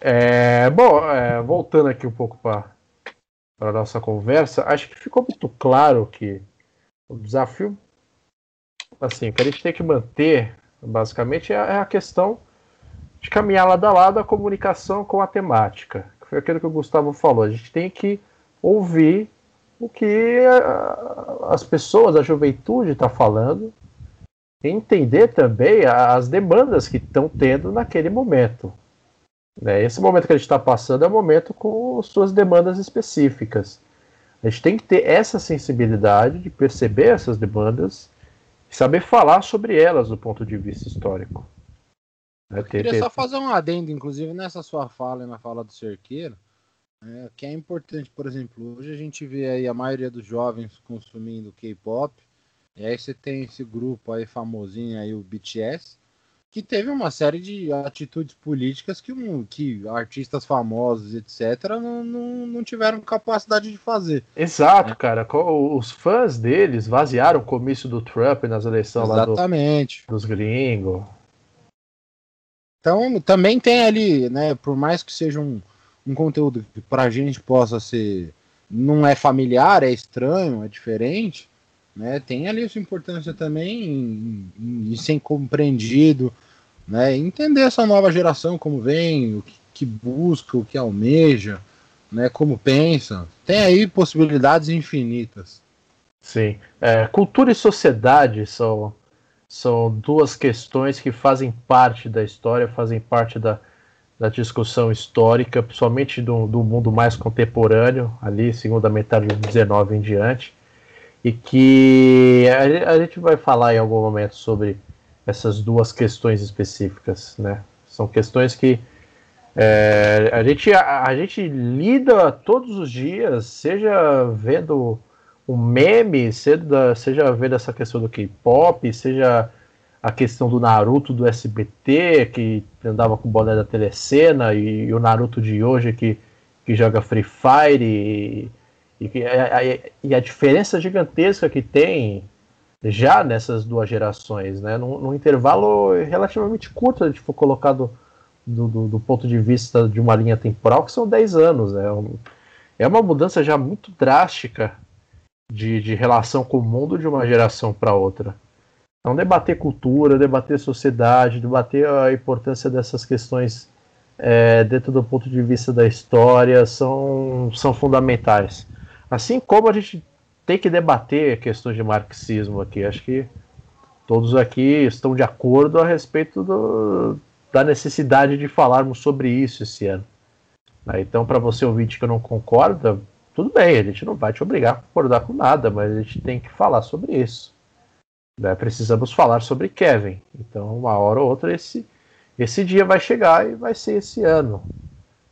A: É, bom, é, voltando aqui um pouco para a nossa conversa, acho que ficou muito claro que o desafio, assim, que a gente tem que manter, basicamente, é, é a questão de caminhar lado a lado a comunicação com a temática. Foi aquilo que o Gustavo falou. A gente tem que ouvir o que as pessoas, a juventude está falando, e entender também as demandas que estão tendo naquele momento. Né? Esse momento que a gente está passando é um momento com suas demandas específicas. A gente tem que ter essa sensibilidade de perceber essas demandas e saber falar sobre elas do ponto de vista histórico.
E: Né? Eu queria só fazer um adendo, inclusive, nessa sua fala e na fala do Cerqueiro, é, que é importante, por exemplo, hoje a gente vê aí a maioria dos jovens consumindo K-pop, e aí você tem esse grupo aí famosinho aí, o BTS, que teve uma série de atitudes políticas que, que artistas famosos, etc., não, não, não tiveram capacidade de fazer.
A: Exato, né? cara. Os fãs deles vaziaram o comício do Trump nas eleições
E: Exatamente.
A: lá do, dos gringos.
E: Então, também tem ali, né, por mais que seja um, um conteúdo que para a gente possa ser não é familiar, é estranho, é diferente, né? Tem ali sua importância também em, em, em ser compreendido, né? Entender essa nova geração como vem, o que, que, busca, o que almeja, né? Como pensa. Tem aí possibilidades infinitas.
A: Sim, é, cultura e sociedade são são duas questões que fazem parte da história, fazem parte da, da discussão histórica, principalmente do, do mundo mais contemporâneo, ali, segunda metade do 19 em diante, e que a, a, gente vai falar em algum momento sobre essas duas questões específicas, né? São questões que é, a, gente, a, a, gente lida todos os dias, seja vendo um meme, seja, seja vendo essa questão do K-pop, seja a questão do Naruto do SBT, que andava com o boné da telecena, e, e, o Naruto de hoje que, que joga Free Fire, e, e, a, e a diferença gigantesca que tem já nessas duas gerações, né? Num, num intervalo relativamente curto, a gente for colocado do, do, do, ponto de vista de uma linha temporal, que são 10 anos. Né? É uma mudança já muito drástica de, de relação com o mundo de uma geração para outra. Então, debater cultura, debater sociedade, debater a importância dessas questões é, dentro do ponto de vista da história são, são fundamentais. Assim como a gente tem que debater questões de marxismo aqui. Acho que todos aqui estão de acordo a respeito do, da necessidade de falarmos sobre isso esse ano. Então, para você ouvinte que não concorda, tudo bem, a gente não vai te obrigar a concordar com nada, mas a gente tem que falar sobre isso. Né? Precisamos falar sobre Kevin. Então, uma hora ou outra, esse, esse dia vai chegar e vai ser esse ano.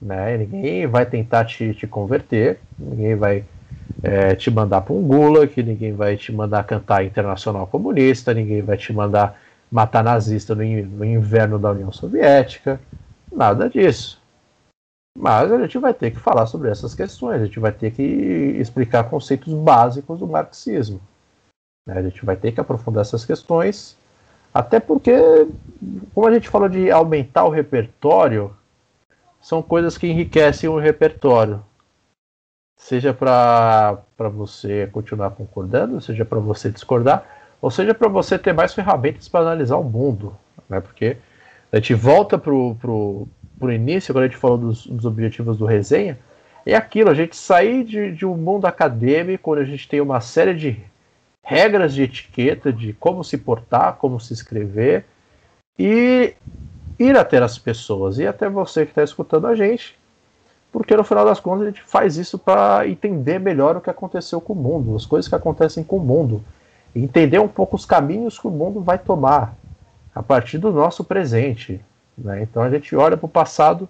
A: Né? Ninguém vai tentar te, te converter, ninguém vai é, te mandar para um gulag, ninguém vai te mandar cantar internacional comunista, ninguém vai te mandar matar nazista no, no inverno da União Soviética, nada disso. Mas a gente vai ter que falar sobre essas questões, a gente vai ter que explicar conceitos básicos do marxismo. Né? A gente vai ter que aprofundar essas questões, até porque, como a gente falou de aumentar o repertório, são coisas que enriquecem o repertório. Seja para você continuar concordando, seja para você discordar, ou seja para você ter mais ferramentas para analisar o mundo. Né? Porque a gente volta para o início, quando a gente falou dos, dos objetivos do resenha, é aquilo, a gente sair de, de um mundo acadêmico, onde a gente tem uma série de regras de etiqueta de como se portar, como se escrever e ir até as pessoas e até você que está escutando a gente, porque no final das contas a gente faz isso para entender melhor o que aconteceu com o mundo, as coisas que acontecem com o mundo, entender um pouco os caminhos que o mundo vai tomar a partir do nosso presente. Né? Então a gente olha para o passado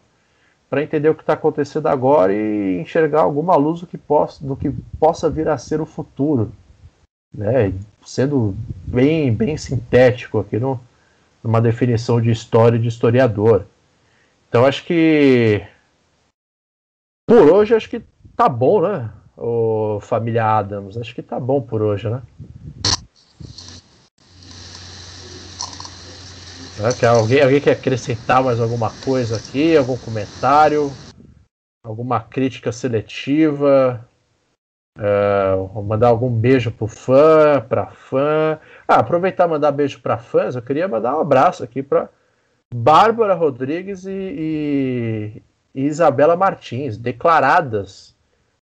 A: para entender o que está acontecendo agora e enxergar alguma luz do que, possa, do que possa vir a ser o futuro. Né? Sendo bem, bem sintético aqui no, numa definição de história de historiador. Então acho que por hoje acho que tá bom, né? O família Adams, acho que tá bom por hoje, né? Quer alguém, alguém quer acrescentar mais alguma coisa aqui? Algum comentário? Alguma crítica seletiva? Uh, mandar algum beijo pro fã, pra fã. Ah, aproveitar e mandar beijo para fãs, eu queria mandar um abraço aqui para Bárbara Rodrigues e, e, e, Isabela Martins, declaradas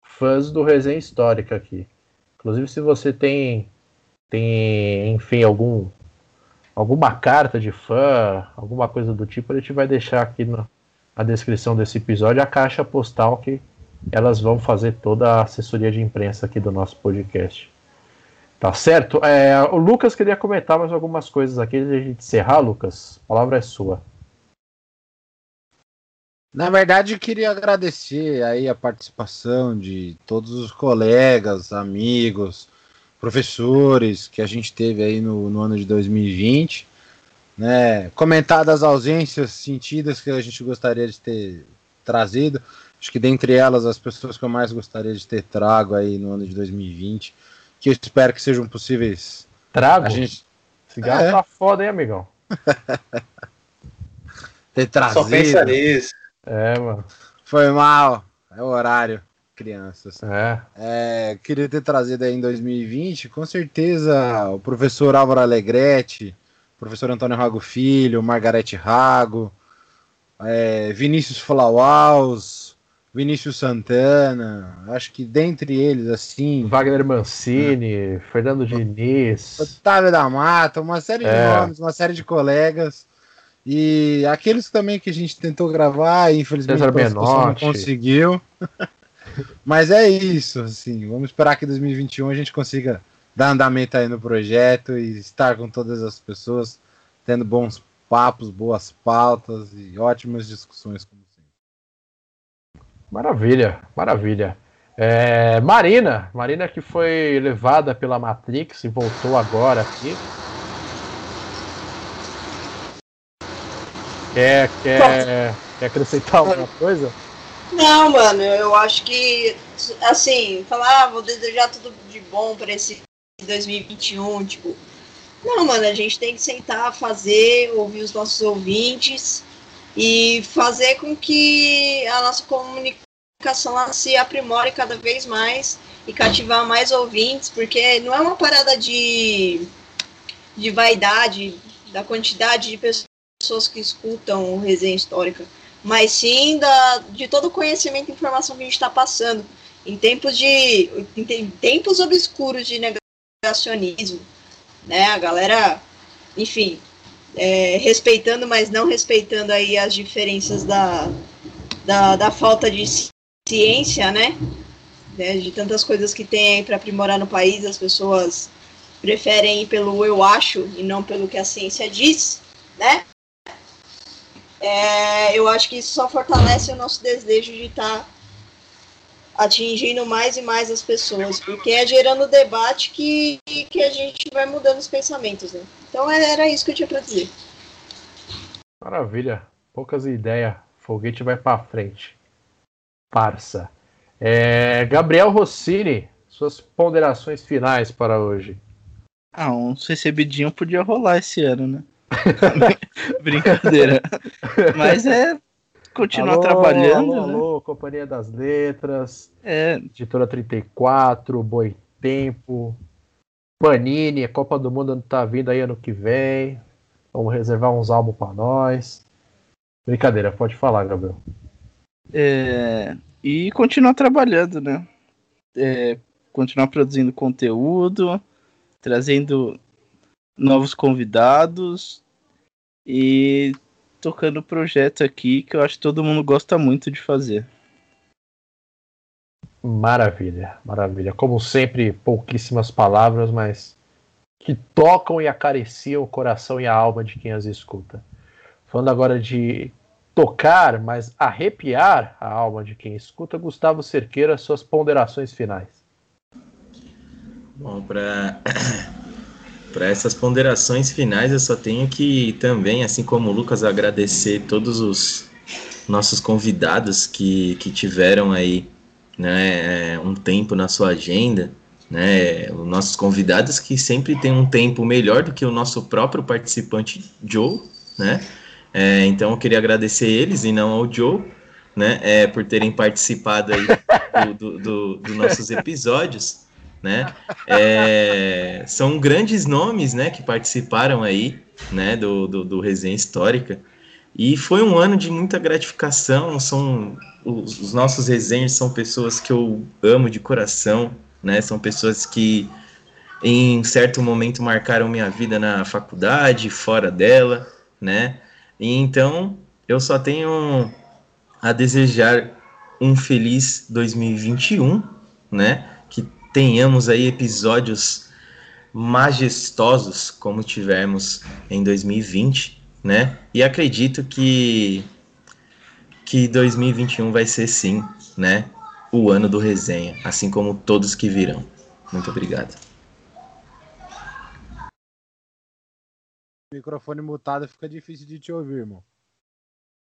A: fãs do Resenha Histórica aqui. Inclusive, se você tem, tem enfim, algum, alguma carta de fã, alguma coisa do tipo, a gente vai deixar aqui na, na descrição desse episódio a caixa postal que elas vão fazer toda a assessoria de imprensa aqui do nosso podcast. Tá certo? É, o Lucas queria comentar mais algumas coisas aqui antes de a gente encerrar, Lucas. A palavra é sua.
E: Na verdade, queria agradecer aí a participação de todos os colegas, amigos, professores que a gente teve aí no, no ano de 2020. Né? Comentar das ausências sentidas que a gente gostaria de ter trazido. Acho que dentre elas, as pessoas que eu mais gostaria de ter trago aí no ano de 2020 que eu espero que sejam possíveis.
A: Trago? A gente... Cigarro é. tá foda, hein, amigão?
E: Ter trazido.
B: Só pensa nisso.
A: É, mano.
E: Foi mal. É o horário, crianças.
A: É.
E: é. Queria ter trazido aí em 2020, com certeza, o professor Álvaro Alegretti, professor Antônio Rago Filho, Margarete Rago, é, Vinícius Flauaus, Vinícius Santana, acho que dentre eles, assim.
A: Wagner Mancini, é. Fernando Diniz.
E: Otávio da Mata, uma série é. de nomes, uma série de colegas. E aqueles também que a gente tentou gravar, infelizmente
A: não
E: conseguiu. Mas é isso, assim. Vamos esperar que em 2021 a gente consiga dar andamento aí no projeto e estar com todas as pessoas, tendo bons papos, boas pautas e ótimas discussões.
A: Maravilha, maravilha. É, Marina, Marina que foi levada pela Matrix e voltou agora aqui. Quer, quer, quer acrescentar alguma coisa?
D: Não, mano, eu acho que, assim, falar, ah, vou desejar tudo de bom para esse 2021, tipo, não, mano, a gente tem que sentar, fazer, ouvir os nossos ouvintes e fazer com que a nossa comunicação se aprimore cada vez mais e cativar mais ouvintes, porque não é uma parada de, de vaidade da quantidade de pessoas que escutam o resenha histórica, mas sim da, de todo o conhecimento e informação que a gente está passando. Em tempos de em tempos obscuros de negacionismo, né? A galera, enfim, é, respeitando, mas não respeitando aí as diferenças da, da, da falta de ciência, né? né? De tantas coisas que tem para aprimorar no país, as pessoas preferem ir pelo eu acho e não pelo que a ciência diz, né? É, eu acho que isso só fortalece o nosso desejo de estar tá atingindo mais e mais as pessoas, porque é gerando debate que, que a gente vai mudando os pensamentos, né? Então é, era isso que eu tinha para dizer.
A: Maravilha, poucas ideias, foguete vai para frente. Parça. É, Gabriel Rossini, suas ponderações finais para hoje.
C: Ah, uns recebidinhos podia rolar esse ano, né? Brincadeira. Mas é continuar alô, trabalhando. Alô,
A: né? alô, Companhia das Letras,
C: é.
A: Editora 34, Boi Tempo, Panini, a Copa do Mundo tá vindo aí ano que vem. Vamos reservar uns álbuns para nós. Brincadeira, pode falar, Gabriel.
C: É, e continuar trabalhando, né? É, continuar produzindo conteúdo, trazendo novos convidados e tocando o projeto aqui que eu acho que todo mundo gosta muito de fazer.
A: Maravilha, maravilha. Como sempre, pouquíssimas palavras, mas que tocam e acariciam o coração e a alma de quem as escuta. Falando agora de tocar, mas arrepiar a alma de quem escuta, Gustavo Cerqueira, suas ponderações finais.
F: Bom, para para essas ponderações finais, eu só tenho que também, assim como o Lucas, agradecer todos os nossos convidados que, que tiveram aí né, é, um tempo na sua agenda, né, os nossos convidados que sempre têm um tempo melhor do que o nosso próprio participante Joe, né, é, então eu queria agradecer eles e não ao Joe, né, é, por terem participado aí dos do, do, do nossos episódios, né, é, são grandes nomes, né, que participaram aí, né, do, do, do Resenha Histórica, e foi um ano de muita gratificação. São os, os, nossos resenhas são pessoas que eu amo de coração, né? São pessoas que em certo momento marcaram minha vida na faculdade, fora dela, né? E então eu só tenho a desejar um feliz 2021, né? Que tenhamos aí episódios majestosos como tivemos em 2020 né? E acredito que que 2021 vai ser sim, né? O ano do resenha, assim como todos que virão. Muito obrigado.
E: Microfone mutado fica difícil de te ouvir, irmão.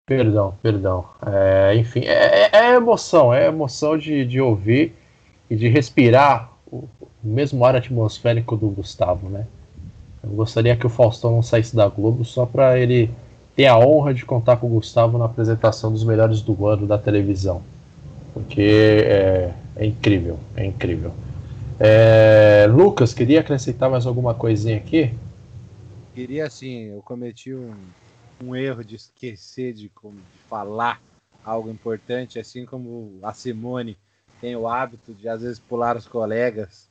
A: Perdão, perdão. É, enfim, é, é, é, emoção, é emoção de, de ouvir e de respirar o mesmo ar atmosférico do Gustavo, né? Eu gostaria que o Faustão não saísse da Globo só para ele ter a honra de contar com o Gustavo na apresentação dos melhores do ano da televisão. Porque é, é incrível, é incrível. É, Lucas, queria acrescentar mais alguma coisinha aqui?
E: Queria sim, eu cometi um, um erro de esquecer de, como, de falar algo importante, assim como a Simone tem o hábito de às vezes pular os colegas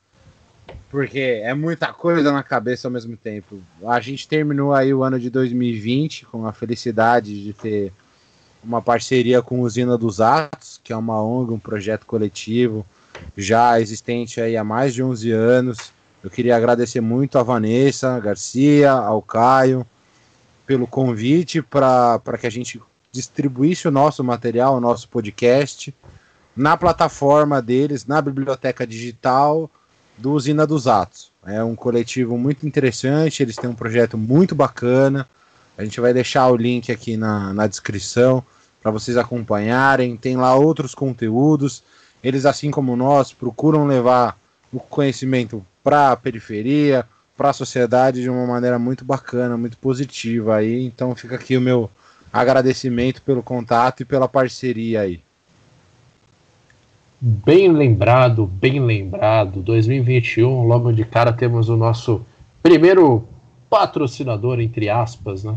E: porque é muita coisa na cabeça ao mesmo tempo. A gente terminou aí o ano de 2020 com a felicidade de ter uma parceria com Usina dos Atos, que é uma ONG, um projeto coletivo já existente aí há mais de 11 anos. Eu queria agradecer muito a Vanessa Garcia, ao Caio, pelo convite para que a gente distribuísse o nosso material, o nosso podcast, na plataforma deles, na biblioteca digital do Usina dos Atos. É um coletivo muito interessante, eles têm um projeto muito bacana. A gente vai deixar o link aqui na, na descrição para vocês acompanharem. Tem lá outros conteúdos. Eles, assim como nós, procuram levar o conhecimento para a periferia, para a sociedade de uma maneira muito bacana, muito positiva aí. Então fica aqui o meu agradecimento pelo contato e pela parceria aí.
A: Bem lembrado, bem lembrado. 2021, logo de cara temos o nosso primeiro patrocinador, entre aspas, né?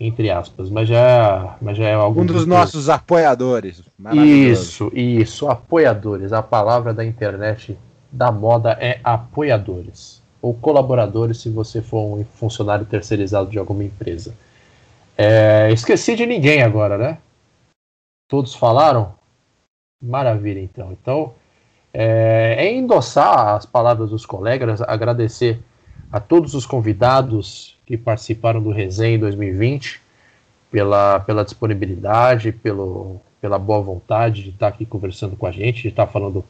A: Entre aspas, mas já, mas já é algo.
E: Um dos nossos apoiadores.
A: Isso, isso, apoiadores. A palavra da internet da moda é apoiadores. Ou colaboradores, se você for um funcionário terceirizado de alguma empresa. É, esqueci de ninguém agora, né? Todos falaram? Maravilha, então. Então, é, é endossar as palavras dos colegas, agradecer a todos os convidados que participaram do Resenha em 2020 pela, pela disponibilidade, pelo, pela boa vontade de estar aqui conversando com a gente, de estar falando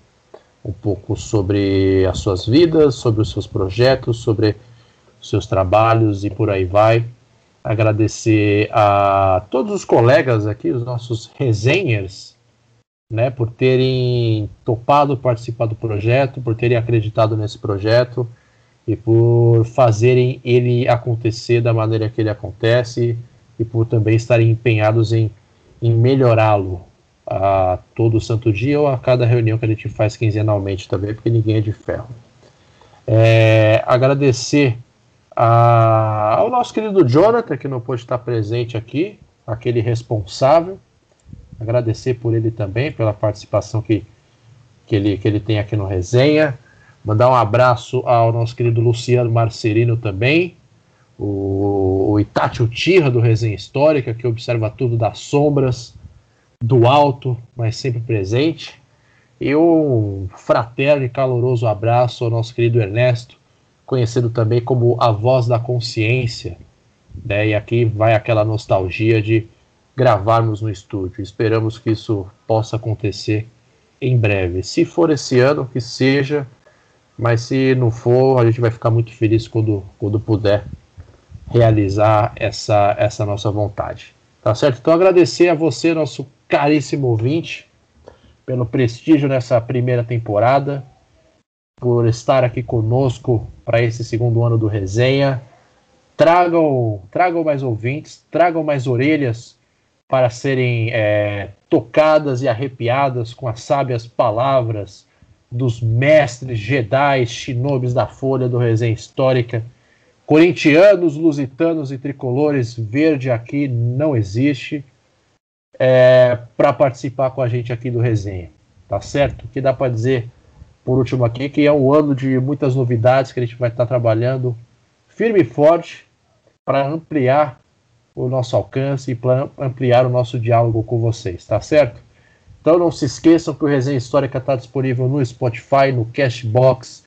A: um pouco sobre as suas vidas, sobre os seus projetos, sobre os seus trabalhos e por aí vai. Agradecer a todos os colegas aqui, os nossos resenhas né, por terem topado participar do projeto, por terem acreditado nesse projeto e por fazerem ele acontecer da maneira que ele acontece e por também estarem empenhados em, em melhorá-lo a todo santo dia ou a cada reunião que a gente faz quinzenalmente também, porque ninguém é de ferro. É, agradecer a, ao nosso querido Jonathan, que não pôde estar presente aqui, aquele responsável, agradecer por ele também, pela participação que, que, ele, que ele tem aqui no Resenha. Mandar um abraço ao nosso querido Luciano Marcerino também, o, o Itati do Resenha Histórica, que observa tudo das sombras, do alto, mas sempre presente. E um fraterno e caloroso abraço ao nosso querido Ernesto, conhecido também como a voz da consciência. Né? E aqui vai aquela nostalgia de gravarmos no estúdio. Esperamos que isso possa acontecer em breve. Se for esse ano, que seja, mas se não for, a gente vai ficar muito feliz quando, quando puder realizar essa, essa nossa vontade. Tá certo? Então agradecer a você, nosso caríssimo ouvinte, pelo prestígio nessa primeira temporada, por estar aqui conosco para esse segundo ano do Resenha. Tragam, tragam mais ouvintes, tragam mais orelhas para serem é, tocadas e arrepiadas com as sábias palavras dos mestres Jedi, shinobis da Folha do Resenha Histórica. Corintianos, lusitanos e tricolores, verde aqui não existe. É, para participar com a gente aqui do Resenha, tá certo? O que dá para dizer por último aqui, que é um ano de muitas novidades que a gente vai estar trabalhando firme e forte para ampliar o nosso alcance e para ampliar o nosso diálogo com vocês, tá certo? Então não se esqueçam que o Resenha Histórica está disponível no Spotify, no Cashbox,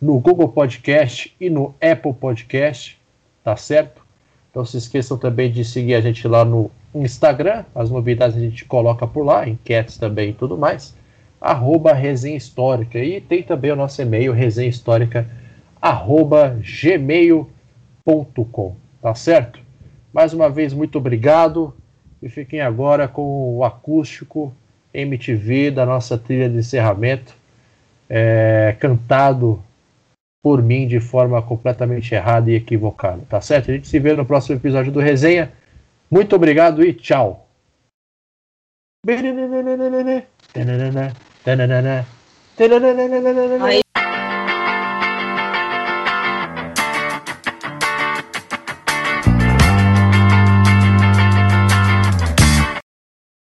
A: no Google Podcast e no Apple Podcast, tá certo? Então se esqueçam também de seguir a gente lá no Instagram, as novidades a gente coloca por lá, enquetes também e tudo mais, arroba Resenha Histórica. E tem também o nosso e-mail, resenhahistórica, arroba gmail.com, tá certo? Mais uma vez, muito obrigado. E fiquem agora com o acústico MTV da nossa trilha de encerramento, é, cantado por mim de forma completamente errada e equivocada. Tá certo? A gente se vê no próximo episódio do Resenha. Muito obrigado e tchau. Aí